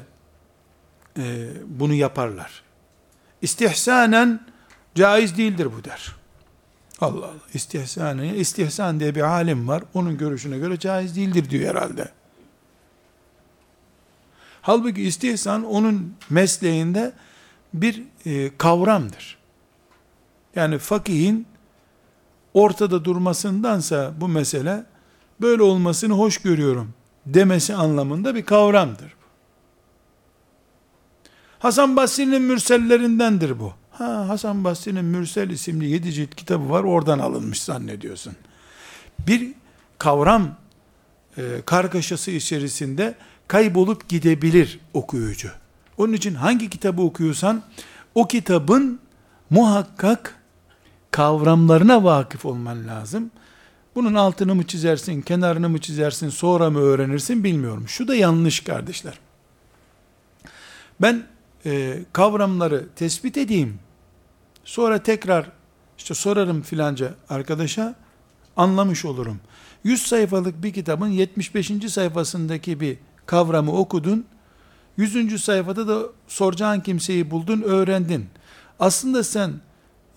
e, bunu yaparlar. İstihsanen caiz değildir bu der. Allah Allah. İstihsanen, istihsan diye bir alim var. Onun görüşüne göre caiz değildir diyor herhalde. Halbuki istihsan onun mesleğinde bir e, kavramdır. Yani fakihin ortada durmasındansa bu mesele böyle olmasını hoş görüyorum demesi anlamında bir kavramdır. Hasan Basri'nin mürsellerindendir bu. Ha, Hasan Basri'nin Mürsel isimli yedi cilt kitabı var oradan alınmış zannediyorsun. Bir kavram e, kargaşası içerisinde kaybolup gidebilir okuyucu. Onun için hangi kitabı okuyorsan o kitabın muhakkak kavramlarına vakıf olman lazım. Bunun altını mı çizersin, kenarını mı çizersin, sonra mı öğrenirsin bilmiyorum. Şu da yanlış kardeşler. Ben e, kavramları tespit edeyim. Sonra tekrar işte sorarım filanca arkadaşa anlamış olurum. 100 sayfalık bir kitabın 75. sayfasındaki bir kavramı okudun. 100. sayfada da soracağın kimseyi buldun, öğrendin. Aslında sen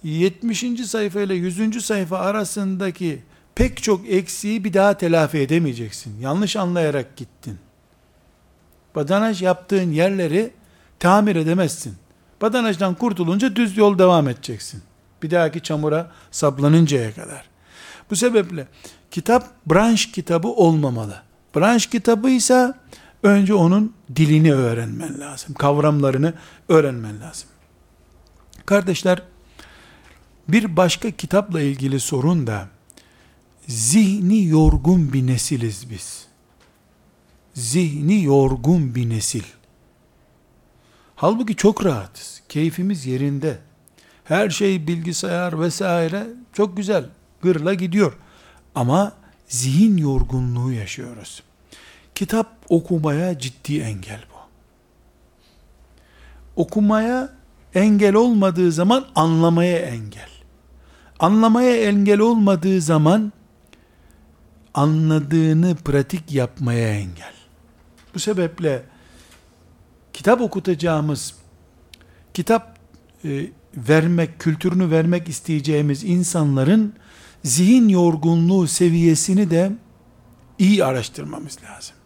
70. sayfa ile 100. sayfa arasındaki pek çok eksiği bir daha telafi edemeyeceksin. Yanlış anlayarak gittin. Badanaj yaptığın yerleri tamir edemezsin. Badanajdan kurtulunca düz yol devam edeceksin. Bir dahaki çamura saplanıncaya kadar. Bu sebeple kitap branş kitabı olmamalı. Branş kitabı ise önce onun dilini öğrenmen lazım. Kavramlarını öğrenmen lazım. Kardeşler, bir başka kitapla ilgili sorun da zihni yorgun bir nesiliz biz. Zihni yorgun bir nesil. Halbuki çok rahatız. Keyfimiz yerinde. Her şey bilgisayar vesaire çok güzel. Gırla gidiyor. Ama zihin yorgunluğu yaşıyoruz. Kitap okumaya ciddi engel bu. Okumaya engel olmadığı zaman anlamaya engel. Anlamaya engel olmadığı zaman anladığını pratik yapmaya engel. Bu sebeple kitap okutacağımız, kitap e, vermek, kültürünü vermek isteyeceğimiz insanların zihin yorgunluğu seviyesini de iyi araştırmamız lazım.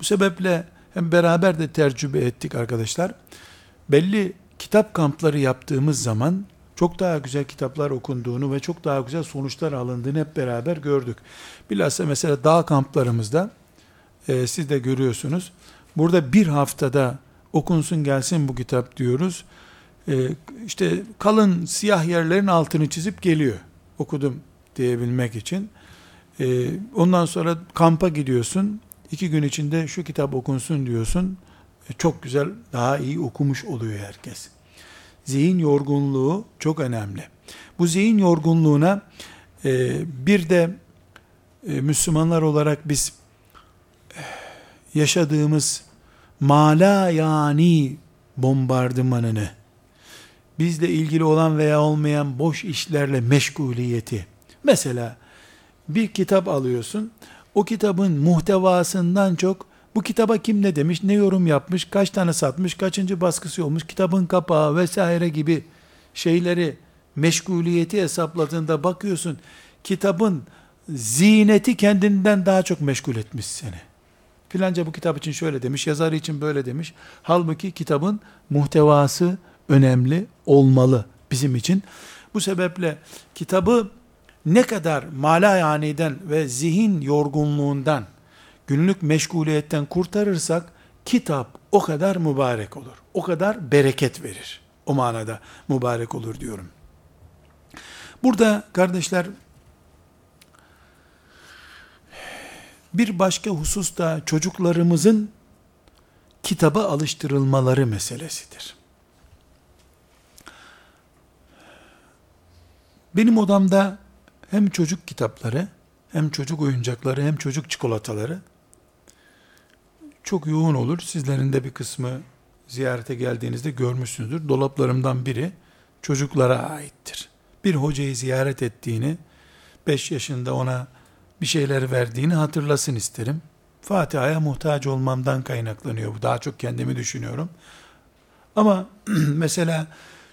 Bu sebeple hem beraber de tercübe ettik arkadaşlar. Belli kitap kampları yaptığımız zaman çok daha güzel kitaplar okunduğunu ve çok daha güzel sonuçlar alındığını hep beraber gördük. Bilhassa mesela dağ kamplarımızda e, siz de görüyorsunuz. Burada bir haftada okunsun gelsin bu kitap diyoruz. E, işte kalın siyah yerlerin altını çizip geliyor. Okudum diyebilmek için. E, ondan sonra kampa gidiyorsun. İki gün içinde şu kitap okunsun diyorsun. E, çok güzel, daha iyi okumuş oluyor herkes. Zihin yorgunluğu çok önemli. Bu zihin yorgunluğuna e, bir de e, Müslümanlar olarak biz e, yaşadığımız mala yani bombardımanını, bizle ilgili olan veya olmayan boş işlerle meşguliyeti, mesela bir kitap alıyorsun, o kitabın muhtevasından çok bu kitaba kim ne demiş, ne yorum yapmış, kaç tane satmış, kaçıncı baskısı olmuş, kitabın kapağı vesaire gibi şeyleri meşguliyeti hesapladığında bakıyorsun, kitabın zineti kendinden daha çok meşgul etmiş seni. Filanca bu kitap için şöyle demiş, yazarı için böyle demiş. Halbuki kitabın muhtevası önemli olmalı bizim için. Bu sebeple kitabı ne kadar mala yaniden ve zihin yorgunluğundan, günlük meşguliyetten kurtarırsak, kitap o kadar mübarek olur. O kadar bereket verir. O manada mübarek olur diyorum. Burada kardeşler bir başka husus da çocuklarımızın kitaba alıştırılmaları meselesidir. Benim odamda hem çocuk kitapları, hem çocuk oyuncakları, hem çocuk çikolataları çok yoğun olur. Sizlerin de bir kısmı ziyarete geldiğinizde görmüşsünüzdür. Dolaplarımdan biri çocuklara aittir. Bir hocayı ziyaret ettiğini, 5 yaşında ona bir şeyler verdiğini hatırlasın isterim. Fatiha'ya muhtaç olmamdan kaynaklanıyor bu. Daha çok kendimi düşünüyorum. Ama <clears throat> mesela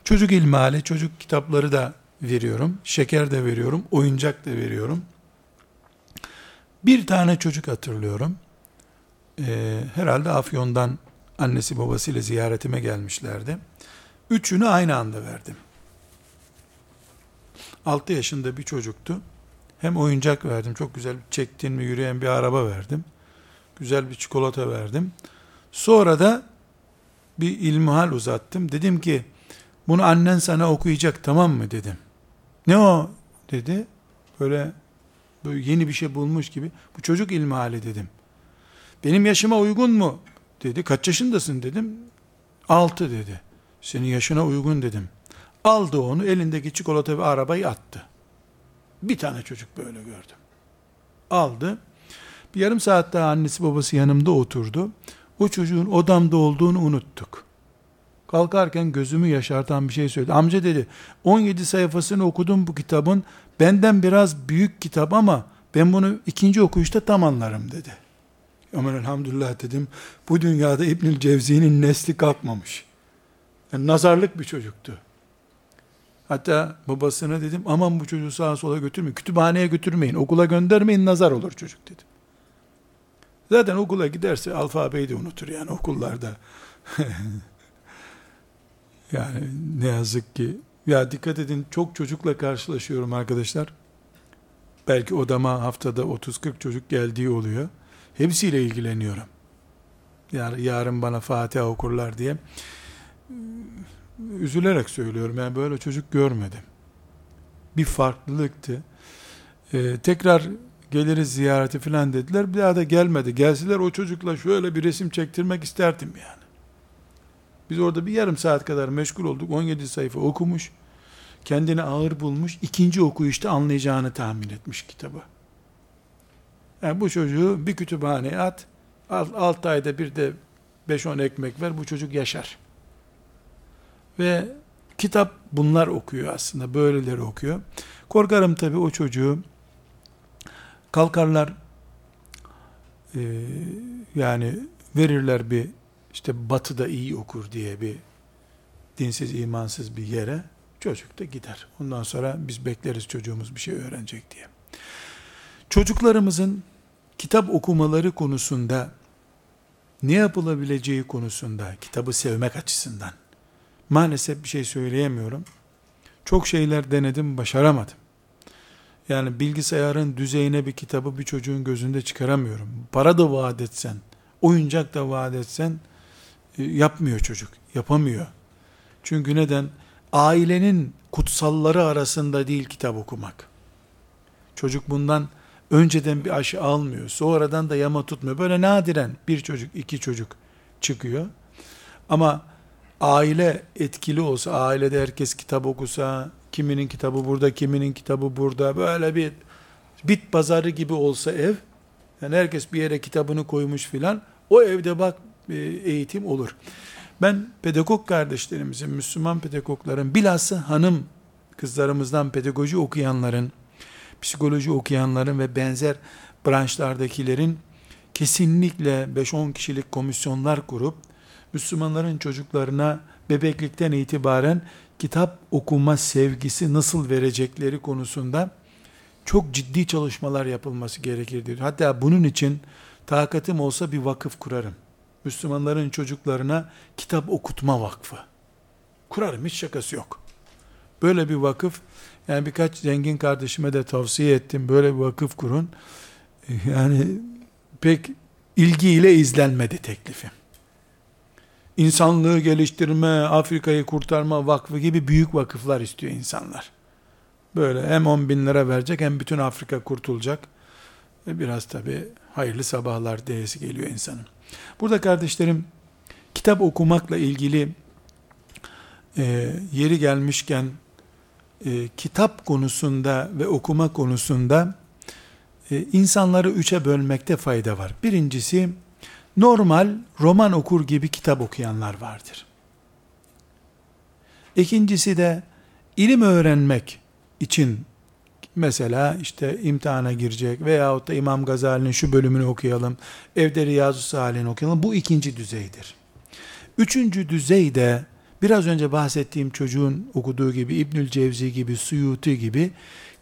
çocuk ilmali, çocuk kitapları da veriyorum. Şeker de veriyorum. Oyuncak da veriyorum. Bir tane çocuk hatırlıyorum. Ee, herhalde Afyon'dan annesi babasıyla ziyaretime gelmişlerdi. Üçünü aynı anda verdim. 6 yaşında bir çocuktu. Hem oyuncak verdim, çok güzel çektiğin mi yürüyen bir araba verdim. Güzel bir çikolata verdim. Sonra da bir ilmihal uzattım. Dedim ki, bunu annen sana okuyacak tamam mı dedim. Ne o dedi. Böyle, böyle yeni bir şey bulmuş gibi. Bu çocuk ilmihali dedim. Benim yaşıma uygun mu? Dedi. Kaç yaşındasın dedim. Altı dedi. Senin yaşına uygun dedim. Aldı onu elindeki çikolata ve arabayı attı. Bir tane çocuk böyle gördüm. Aldı. Bir yarım saat daha annesi babası yanımda oturdu. O çocuğun odamda olduğunu unuttuk. Kalkarken gözümü yaşartan bir şey söyledi. Amca dedi 17 sayfasını okudum bu kitabın. Benden biraz büyük kitap ama ben bunu ikinci okuyuşta tam anlarım dedi. Aman elhamdülillah dedim. Bu dünyada İbnül Cevzi'nin nesli kalkmamış. Yani nazarlık bir çocuktu. Hatta babasına dedim aman bu çocuğu sağa sola götürmeyin. Kütüphaneye götürmeyin. Okula göndermeyin nazar olur çocuk dedim. Zaten okula giderse alfabeyi de unutur yani okullarda. <laughs> yani ne yazık ki. Ya dikkat edin çok çocukla karşılaşıyorum arkadaşlar. Belki odama haftada 30-40 çocuk geldiği oluyor. Hepsiyle ilgileniyorum. Yani yarın bana Fatiha okurlar diye üzülerek söylüyorum. Yani böyle çocuk görmedim. Bir farklılıktı. Ee, tekrar geliriz ziyareti falan dediler. Bir daha da gelmedi. Gelseler o çocukla şöyle bir resim çektirmek isterdim yani. Biz orada bir yarım saat kadar meşgul olduk. 17 sayfa okumuş. Kendini ağır bulmuş. ikinci okuyuşta anlayacağını tahmin etmiş kitabı. Yani bu çocuğu bir kütüphaneye at. 6 ayda bir de 5-10 ekmek ver. Bu çocuk yaşar. Ve kitap bunlar okuyor aslında. Böyleleri okuyor. Korkarım tabi o çocuğu kalkarlar e, yani verirler bir işte batıda iyi okur diye bir dinsiz imansız bir yere çocuk da gider. Ondan sonra biz bekleriz çocuğumuz bir şey öğrenecek diye. Çocuklarımızın kitap okumaları konusunda ne yapılabileceği konusunda kitabı sevmek açısından maalesef bir şey söyleyemiyorum. Çok şeyler denedim, başaramadım. Yani bilgisayarın düzeyine bir kitabı bir çocuğun gözünde çıkaramıyorum. Para da vaat etsen, oyuncak da vaat etsen e, yapmıyor çocuk, yapamıyor. Çünkü neden? Ailenin kutsalları arasında değil kitap okumak. Çocuk bundan önceden bir aşı almıyor, sonradan da yama tutmuyor. Böyle nadiren bir çocuk, iki çocuk çıkıyor. Ama aile etkili olsa, ailede herkes kitap okusa, kiminin kitabı burada, kiminin kitabı burada, böyle bir bit pazarı gibi olsa ev, yani herkes bir yere kitabını koymuş filan, o evde bak e, eğitim olur. Ben pedagog kardeşlerimizin, Müslüman pedagogların, bilhassa hanım kızlarımızdan pedagoji okuyanların, psikoloji okuyanların ve benzer branşlardakilerin kesinlikle 5-10 kişilik komisyonlar kurup Müslümanların çocuklarına bebeklikten itibaren kitap okuma sevgisi nasıl verecekleri konusunda çok ciddi çalışmalar yapılması gerekir diyor. Hatta bunun için takatım olsa bir vakıf kurarım. Müslümanların çocuklarına kitap okutma vakfı. Kurarım hiç şakası yok. Böyle bir vakıf yani birkaç zengin kardeşime de tavsiye ettim. Böyle bir vakıf kurun. <laughs> Yani pek ilgiyle izlenmedi teklifim. İnsanlığı geliştirme, Afrika'yı kurtarma vakfı gibi büyük vakıflar istiyor insanlar. Böyle hem 10 bin lira verecek hem bütün Afrika kurtulacak. Ve biraz tabi hayırlı sabahlar diyesi geliyor insanın. Burada kardeşlerim kitap okumakla ilgili e, yeri gelmişken e, kitap konusunda ve okuma konusunda e, insanları üçe bölmekte fayda var. Birincisi normal roman okur gibi kitap okuyanlar vardır. İkincisi de ilim öğrenmek için mesela işte imtihana girecek veyahut da İmam Gazali'nin şu bölümünü okuyalım, evde Riyazu Salih'ini okuyalım. Bu ikinci düzeydir. Üçüncü düzeyde biraz önce bahsettiğim çocuğun okuduğu gibi İbnül Cevzi gibi, Suyuti gibi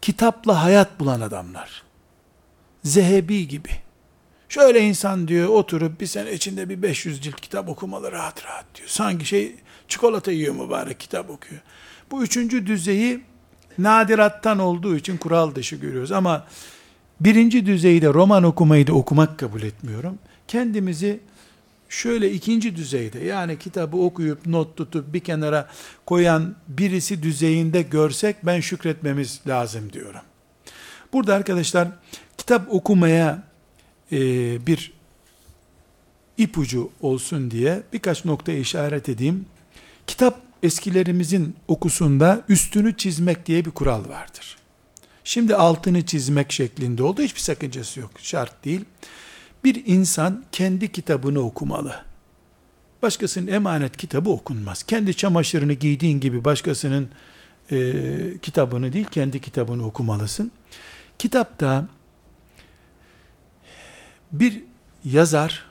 kitapla hayat bulan adamlar. Zehebi gibi. Şöyle insan diyor oturup bir sene içinde bir 500 cilt kitap okumalı rahat rahat diyor. Sanki şey çikolata yiyor mübarek kitap okuyor. Bu üçüncü düzeyi nadirattan olduğu için kural dışı görüyoruz. Ama birinci düzeyde roman okumayı da okumak kabul etmiyorum. Kendimizi şöyle ikinci düzeyde yani kitabı okuyup not tutup bir kenara koyan birisi düzeyinde görsek ben şükretmemiz lazım diyorum. Burada arkadaşlar kitap okumaya e, bir ipucu olsun diye birkaç nokta işaret edeyim. Kitap eskilerimizin okusunda üstünü çizmek diye bir kural vardır. Şimdi altını çizmek şeklinde oldu. Hiçbir sakıncası yok. Şart değil. Bir insan kendi kitabını okumalı. Başkasının emanet kitabı okunmaz. Kendi çamaşırını giydiğin gibi başkasının e, kitabını değil, kendi kitabını okumalısın. Kitapta bir yazar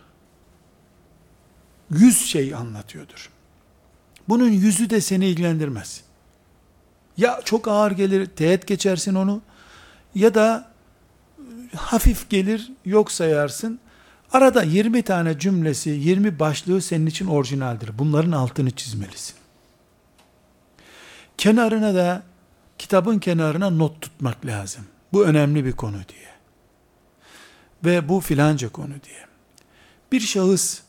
yüz şey anlatıyordur. Bunun yüzü de seni ilgilendirmez. Ya çok ağır gelir, teğet geçersin onu ya da hafif gelir, yok sayarsın. Arada 20 tane cümlesi, 20 başlığı senin için orijinaldir. Bunların altını çizmelisin. Kenarına da kitabın kenarına not tutmak lazım. Bu önemli bir konu diye. Ve bu filanca konu diye. Bir şahıs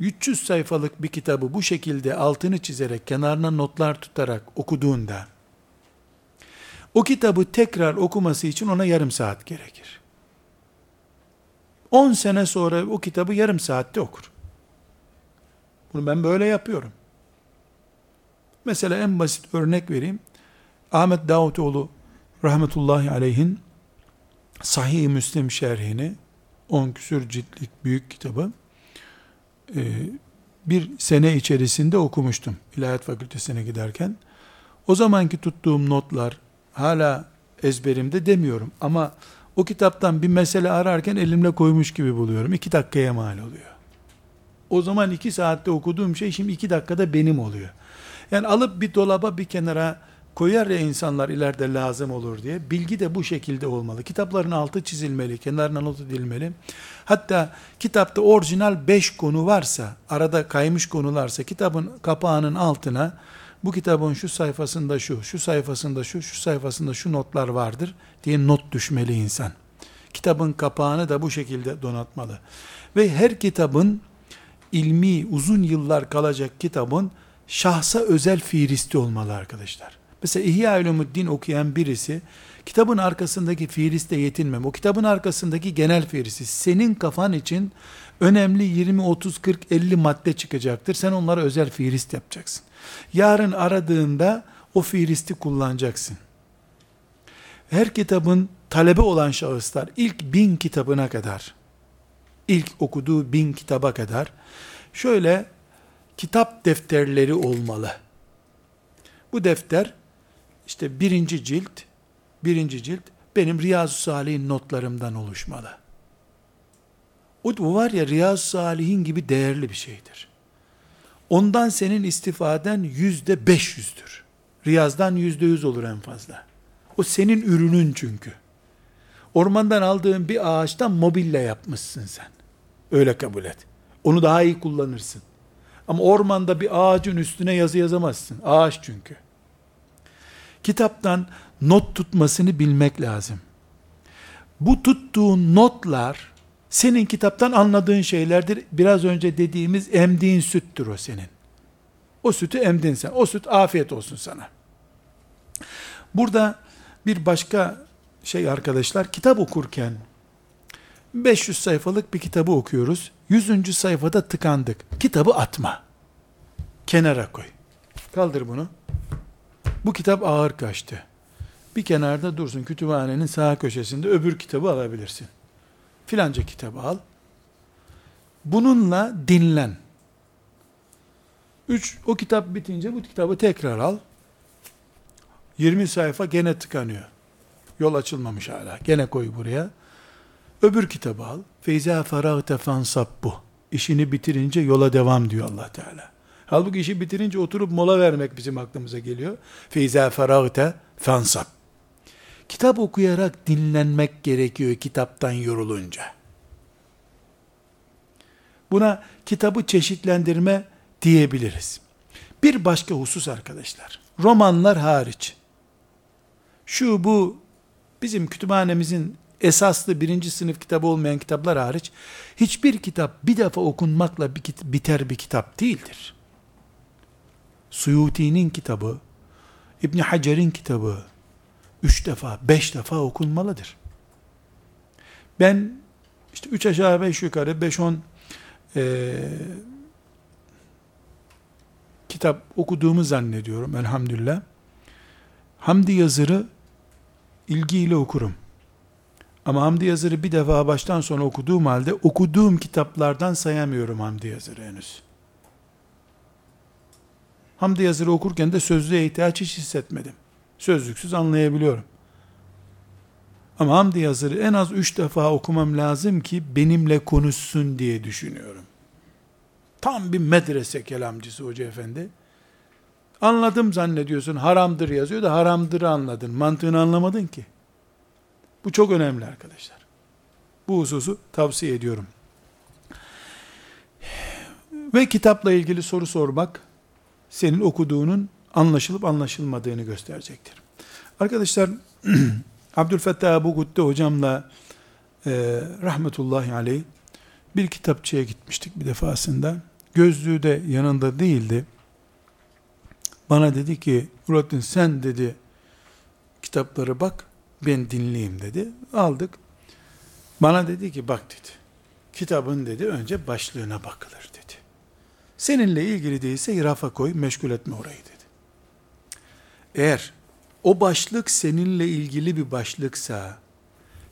300 sayfalık bir kitabı bu şekilde altını çizerek, kenarına notlar tutarak okuduğunda, o kitabı tekrar okuması için ona yarım saat gerekir. 10 sene sonra o kitabı yarım saatte okur. Bunu ben böyle yapıyorum. Mesela en basit örnek vereyim. Ahmet Davutoğlu rahmetullahi aleyhin Sahih Müslim şerhini 10 küsür ciltlik büyük kitabı e, bir sene içerisinde okumuştum. İlahiyat Fakültesine giderken. O zamanki tuttuğum notlar hala ezberimde demiyorum ama o kitaptan bir mesele ararken elimle koymuş gibi buluyorum. İki dakikaya mal oluyor. O zaman iki saatte okuduğum şey şimdi iki dakikada benim oluyor. Yani alıp bir dolaba bir kenara koyar ya insanlar ileride lazım olur diye. Bilgi de bu şekilde olmalı. Kitapların altı çizilmeli, kenarına not edilmeli. Hatta kitapta orijinal beş konu varsa, arada kaymış konularsa kitabın kapağının altına bu kitabın şu sayfasında şu, şu sayfasında şu, şu sayfasında şu notlar vardır diye not düşmeli insan. Kitabın kapağını da bu şekilde donatmalı. Ve her kitabın ilmi uzun yıllar kalacak kitabın şahsa özel fihristi olmalı arkadaşlar. Mesela İhya Ulumuddin okuyan birisi kitabın arkasındaki fiiliste yetinmem. O kitabın arkasındaki genel fiilisti senin kafan için önemli 20, 30, 40, 50 madde çıkacaktır. Sen onlara özel fiilist yapacaksın. Yarın aradığında o fiilisti kullanacaksın. Her kitabın talebe olan şahıslar ilk bin kitabına kadar, ilk okuduğu bin kitaba kadar şöyle kitap defterleri olmalı. Bu defter işte birinci cilt, birinci cilt benim Riyazu Salih'in notlarımdan oluşmalı. O var ya Riyazu Salih'in gibi değerli bir şeydir. Ondan senin istifaden yüzde beş yüzdür. Riyazdan yüzde yüz olur en fazla. O senin ürünün çünkü. Ormandan aldığın bir ağaçtan mobilya yapmışsın sen. Öyle kabul et. Onu daha iyi kullanırsın. Ama ormanda bir ağacın üstüne yazı yazamazsın. Ağaç çünkü. Kitaptan not tutmasını bilmek lazım. Bu tuttuğun notlar senin kitaptan anladığın şeylerdir. Biraz önce dediğimiz emdiğin süttür o senin. O sütü emdin sen. O süt afiyet olsun sana. Burada bir başka şey arkadaşlar, kitap okurken 500 sayfalık bir kitabı okuyoruz. 100. sayfada tıkandık. Kitabı atma. Kenara koy. Kaldır bunu. Bu kitap ağır kaçtı. Bir kenarda dursun. Kütüphanenin sağ köşesinde öbür kitabı alabilirsin. Filanca kitabı al. Bununla dinlen. Üç, o kitap bitince bu kitabı tekrar al. 20 sayfa gene tıkanıyor. Yol açılmamış hala. Gene koy buraya. Öbür kitabı al. Feyza feragte bu. İşini bitirince yola devam diyor allah Teala. Halbuki işi bitirince oturup mola vermek bizim aklımıza geliyor. Feyza feragte fansab. Kitap okuyarak dinlenmek gerekiyor kitaptan yorulunca. Buna kitabı çeşitlendirme diyebiliriz. Bir başka husus arkadaşlar. Romanlar hariç. Şu bu bizim kütüphanemizin esaslı birinci sınıf kitabı olmayan kitaplar hariç hiçbir kitap bir defa okunmakla biter bir kitap değildir. Suyuti'nin kitabı, İbni Hacer'in kitabı üç defa, beş defa okunmalıdır. Ben işte üç aşağı beş yukarı beş on e, kitap okuduğumu zannediyorum elhamdülillah. Hamdi yazırı ilgiyle okurum. Ama Hamdi Yazır'ı bir defa baştan sona okuduğum halde okuduğum kitaplardan sayamıyorum Hamdi Yazır'ı henüz. Hamdi Yazır'ı okurken de sözlüğe ihtiyaç hiç hissetmedim. Sözlüksüz anlayabiliyorum. Ama Hamdi Yazır'ı en az üç defa okumam lazım ki benimle konuşsun diye düşünüyorum. Tam bir medrese kelamcısı hoca efendi. Anladım zannediyorsun haramdır yazıyor da haramdır anladın. Mantığını anlamadın ki. Bu çok önemli arkadaşlar. Bu hususu tavsiye ediyorum. Ve kitapla ilgili soru sormak senin okuduğunun anlaşılıp anlaşılmadığını gösterecektir. Arkadaşlar <clears throat> Abdülfettah Abu Gutte hocamla e, rahmetullahi aleyh bir kitapçıya gitmiştik bir defasında. Gözlüğü de yanında değildi. Bana dedi ki Murattin sen dedi kitapları bak ben dinleyeyim dedi. Aldık. Bana dedi ki bak dedi. Kitabın dedi önce başlığına bakılır dedi. Seninle ilgili değilse rafa koy meşgul etme orayı dedi. Eğer o başlık seninle ilgili bir başlıksa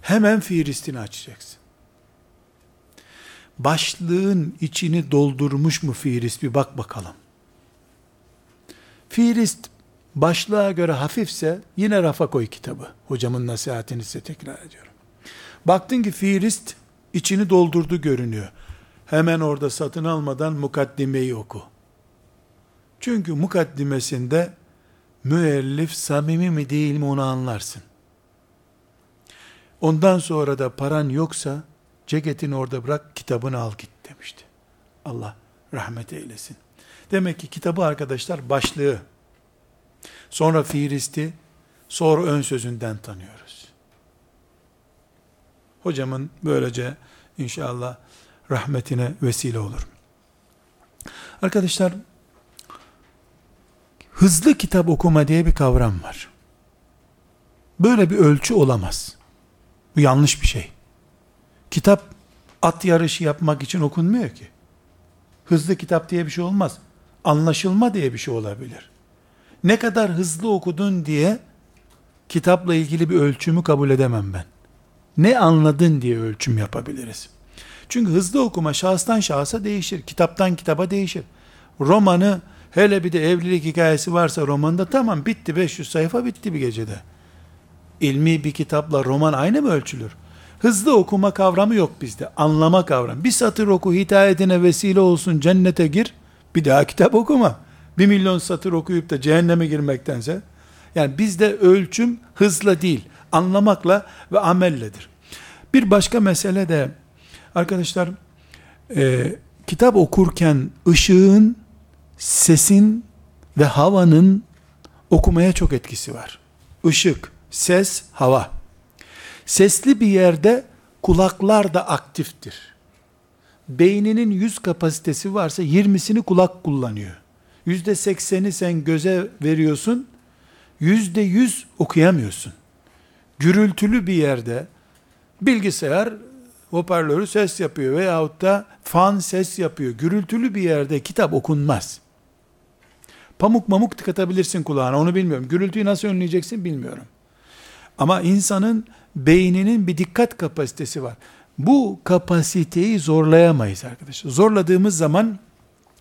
hemen fiilistini açacaksın. Başlığın içini doldurmuş mu fiilist bir bak bakalım. Fiilist başlığa göre hafifse yine rafa koy kitabı. Hocamın nasihatini size tekrar ediyorum. Baktın ki fiilist içini doldurdu görünüyor. Hemen orada satın almadan mukaddimeyi oku. Çünkü mukaddimesinde müellif samimi mi değil mi onu anlarsın. Ondan sonra da paran yoksa ceketini orada bırak kitabını al git demişti. Allah rahmet eylesin. Demek ki kitabı arkadaşlar başlığı, sonra fiilisti, sonra ön sözünden tanıyoruz. Hocamın böylece inşallah rahmetine vesile olur. Arkadaşlar, hızlı kitap okuma diye bir kavram var. Böyle bir ölçü olamaz. Bu yanlış bir şey. Kitap at yarışı yapmak için okunmuyor ki. Hızlı kitap diye bir şey olmaz. Anlaşılma diye bir şey olabilir. Ne kadar hızlı okudun diye kitapla ilgili bir ölçümü kabul edemem ben. Ne anladın diye ölçüm yapabiliriz. Çünkü hızlı okuma şahıstan şahsa değişir. Kitaptan kitaba değişir. Romanı hele bir de evlilik hikayesi varsa romanda tamam bitti 500 sayfa bitti bir gecede. İlmi bir kitapla roman aynı mı ölçülür? Hızlı okuma kavramı yok bizde. Anlama kavramı. Bir satır oku hidayetine vesile olsun cennete gir. Bir daha kitap okuma. Bir milyon satır okuyup da cehenneme girmektense. Yani bizde ölçüm hızla değil, anlamakla ve amelledir. Bir başka mesele de arkadaşlar e, kitap okurken ışığın, sesin ve havanın okumaya çok etkisi var. Işık, ses, hava. Sesli bir yerde kulaklar da aktiftir. Beyninin 100 kapasitesi varsa 20'sini kulak kullanıyor. %80'i sen göze veriyorsun, %100 okuyamıyorsun. Gürültülü bir yerde bilgisayar hoparlörü ses yapıyor veyahut da fan ses yapıyor. Gürültülü bir yerde kitap okunmaz. Pamuk mamuk tıkatabilirsin kulağına onu bilmiyorum. Gürültüyü nasıl önleyeceksin bilmiyorum. Ama insanın beyninin bir dikkat kapasitesi var. Bu kapasiteyi zorlayamayız arkadaşlar. Zorladığımız zaman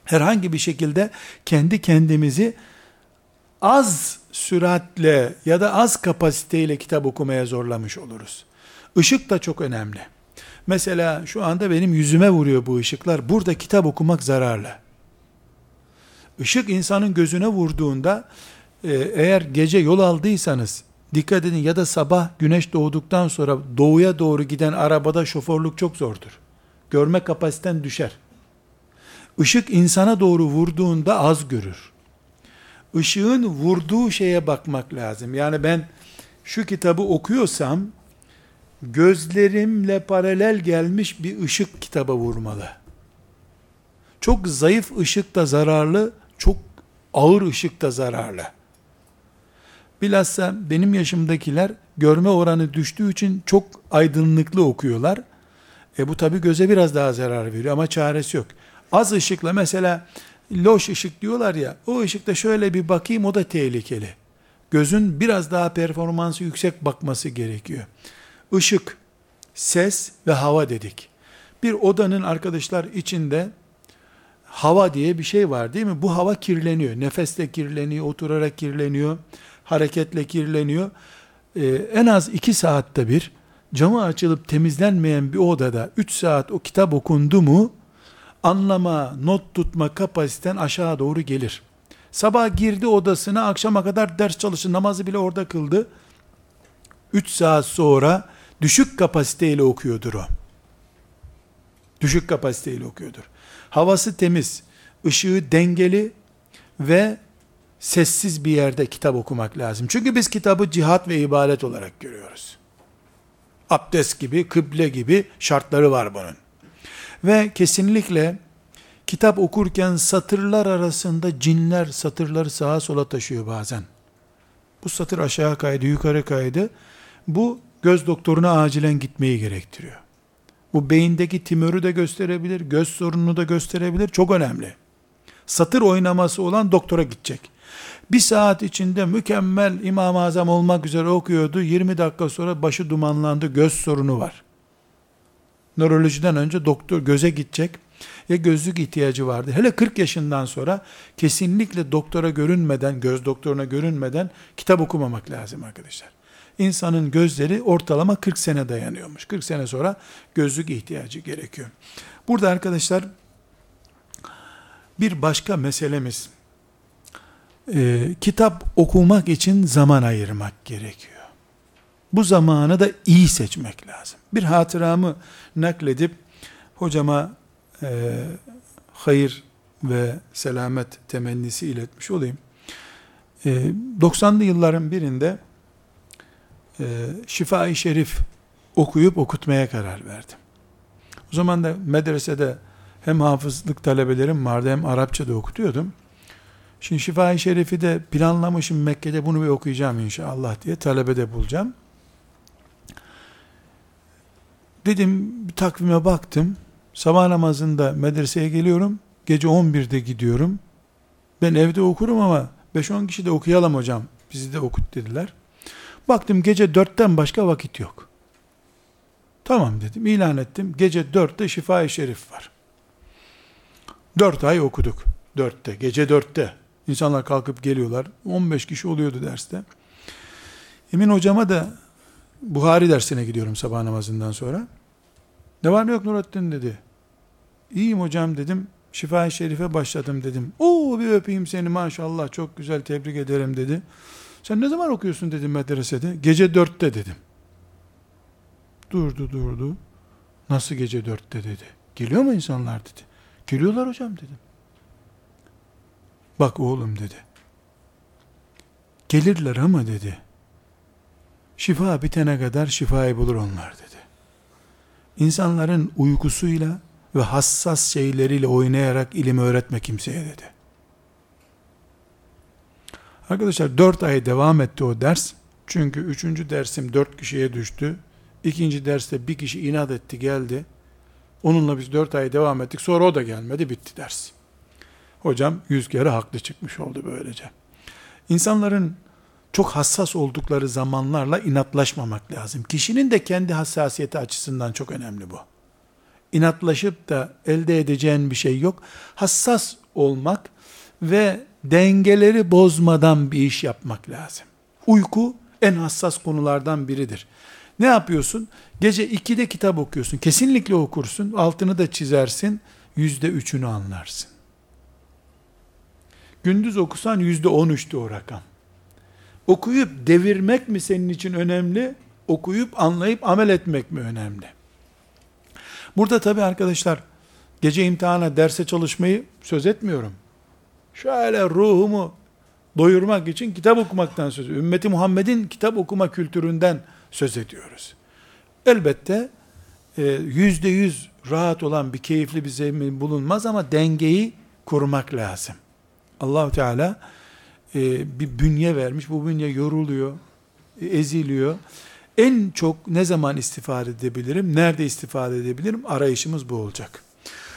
herhangi bir şekilde kendi kendimizi az süratle ya da az kapasiteyle kitap okumaya zorlamış oluruz. Işık da çok önemli. Mesela şu anda benim yüzüme vuruyor bu ışıklar. Burada kitap okumak zararlı. Işık insanın gözüne vurduğunda e, eğer gece yol aldıysanız dikkat edin ya da sabah güneş doğduktan sonra doğuya doğru giden arabada şoförlük çok zordur. Görme kapasiten düşer. Işık insana doğru vurduğunda az görür. Işığın vurduğu şeye bakmak lazım. Yani ben şu kitabı okuyorsam gözlerimle paralel gelmiş bir ışık kitaba vurmalı. Çok zayıf ışık da zararlı, çok ağır ışık da zararlı. Bilhassa benim yaşımdakiler görme oranı düştüğü için çok aydınlıklı okuyorlar. E bu tabi göze biraz daha zarar veriyor ama çaresi yok. Az ışıkla mesela loş ışık diyorlar ya, o ışıkta şöyle bir bakayım o da tehlikeli. Gözün biraz daha performansı yüksek bakması gerekiyor. Işık, ses ve hava dedik. Bir odanın arkadaşlar içinde hava diye bir şey var değil mi? Bu hava kirleniyor. Nefesle kirleniyor, oturarak kirleniyor, hareketle kirleniyor. Ee, en az iki saatte bir camı açılıp temizlenmeyen bir odada 3 saat o kitap okundu mu anlama, not tutma kapasiten aşağı doğru gelir. Sabah girdi odasına akşama kadar ders çalıştı, namazı bile orada kıldı. 3 saat sonra düşük kapasiteyle okuyordur o. Düşük kapasiteyle okuyordur. Havası temiz, ışığı dengeli ve sessiz bir yerde kitap okumak lazım. Çünkü biz kitabı cihat ve ibadet olarak görüyoruz. Abdest gibi, kıble gibi şartları var bunun. Ve kesinlikle kitap okurken satırlar arasında cinler satırları sağa sola taşıyor bazen. Bu satır aşağı kaydı, yukarı kaydı. Bu göz doktoruna acilen gitmeyi gerektiriyor. Bu beyindeki timörü de gösterebilir, göz sorununu da gösterebilir. Çok önemli. Satır oynaması olan doktora gidecek. Bir saat içinde mükemmel İmam-ı Azam olmak üzere okuyordu. 20 dakika sonra başı dumanlandı, göz sorunu var. Nörolojiden önce doktor göze gidecek. Ya gözlük ihtiyacı vardı. Hele 40 yaşından sonra kesinlikle doktora görünmeden, göz doktoruna görünmeden kitap okumamak lazım arkadaşlar. İnsanın gözleri ortalama 40 sene dayanıyormuş. 40 sene sonra gözlük ihtiyacı gerekiyor. Burada arkadaşlar bir başka meselemiz e, kitap okumak için zaman ayırmak gerekiyor. Bu zamanı da iyi seçmek lazım. Bir hatıramı nakledip hocama e, hayır ve selamet temennisi iletmiş olayım. E, 90'lı yılların birinde e, Şifa-i Şerif okuyup okutmaya karar verdim. O zaman da medresede hem hafızlık talebelerim vardı hem Arapça da okutuyordum. Şimdi Şifa-i Şerif'i de planlamışım Mekke'de bunu bir okuyacağım inşallah diye talebede bulacağım. Dedim bir takvime baktım. Sabah namazında medreseye geliyorum. Gece 11'de gidiyorum. Ben evde okurum ama 5-10 kişi de okuyalım hocam. Bizi de okut dediler. Baktım gece 4'ten başka vakit yok. Tamam dedim ilan ettim. Gece 4'te şifa-i şerif var. 4 ay okuduk. 4'te gece 4'te. İnsanlar kalkıp geliyorlar. 15 kişi oluyordu derste. Emin hocama da Buhari dersine gidiyorum sabah namazından sonra. Ne var ne yok Nurattin dedi. İyiyim hocam dedim. Şifa-i Şerif'e başladım dedim. Oo bir öpeyim seni maşallah çok güzel tebrik ederim dedi. Sen ne zaman okuyorsun dedim medresede. Gece dörtte dedim. durdu durdu. Nasıl gece dörtte dedi. Geliyor mu insanlar dedi. Geliyorlar hocam dedim. Bak oğlum dedi. Gelirler ama dedi. Şifa bitene kadar şifayı bulur onlar dedi. İnsanların uykusuyla ve hassas şeyleriyle oynayarak ilim öğretme kimseye dedi. Arkadaşlar dört ay devam etti o ders. Çünkü üçüncü dersim dört kişiye düştü. İkinci derste bir kişi inat etti geldi. Onunla biz dört ay devam ettik. Sonra o da gelmedi bitti ders. Hocam yüz kere haklı çıkmış oldu böylece. İnsanların çok hassas oldukları zamanlarla inatlaşmamak lazım. Kişinin de kendi hassasiyeti açısından çok önemli bu. İnatlaşıp da elde edeceğin bir şey yok. Hassas olmak ve dengeleri bozmadan bir iş yapmak lazım. Uyku en hassas konulardan biridir. Ne yapıyorsun? Gece 2'de kitap okuyorsun. Kesinlikle okursun. Altını da çizersin. Yüzde üçünü anlarsın. Gündüz okusan yüzde on üçtü o rakam. Okuyup devirmek mi senin için önemli? Okuyup anlayıp amel etmek mi önemli? Burada tabi arkadaşlar gece imtihana derse çalışmayı söz etmiyorum. Şöyle ruhumu doyurmak için kitap okumaktan söz ediyorum. Ümmeti Muhammed'in kitap okuma kültüründen söz ediyoruz. Elbette e, yüzde yüz rahat olan bir keyifli bir zemin bulunmaz ama dengeyi kurmak lazım. Allahu Teala e, bir bünye vermiş. Bu bünye yoruluyor, e, eziliyor. En çok ne zaman istifade edebilirim? Nerede istifade edebilirim? Arayışımız bu olacak.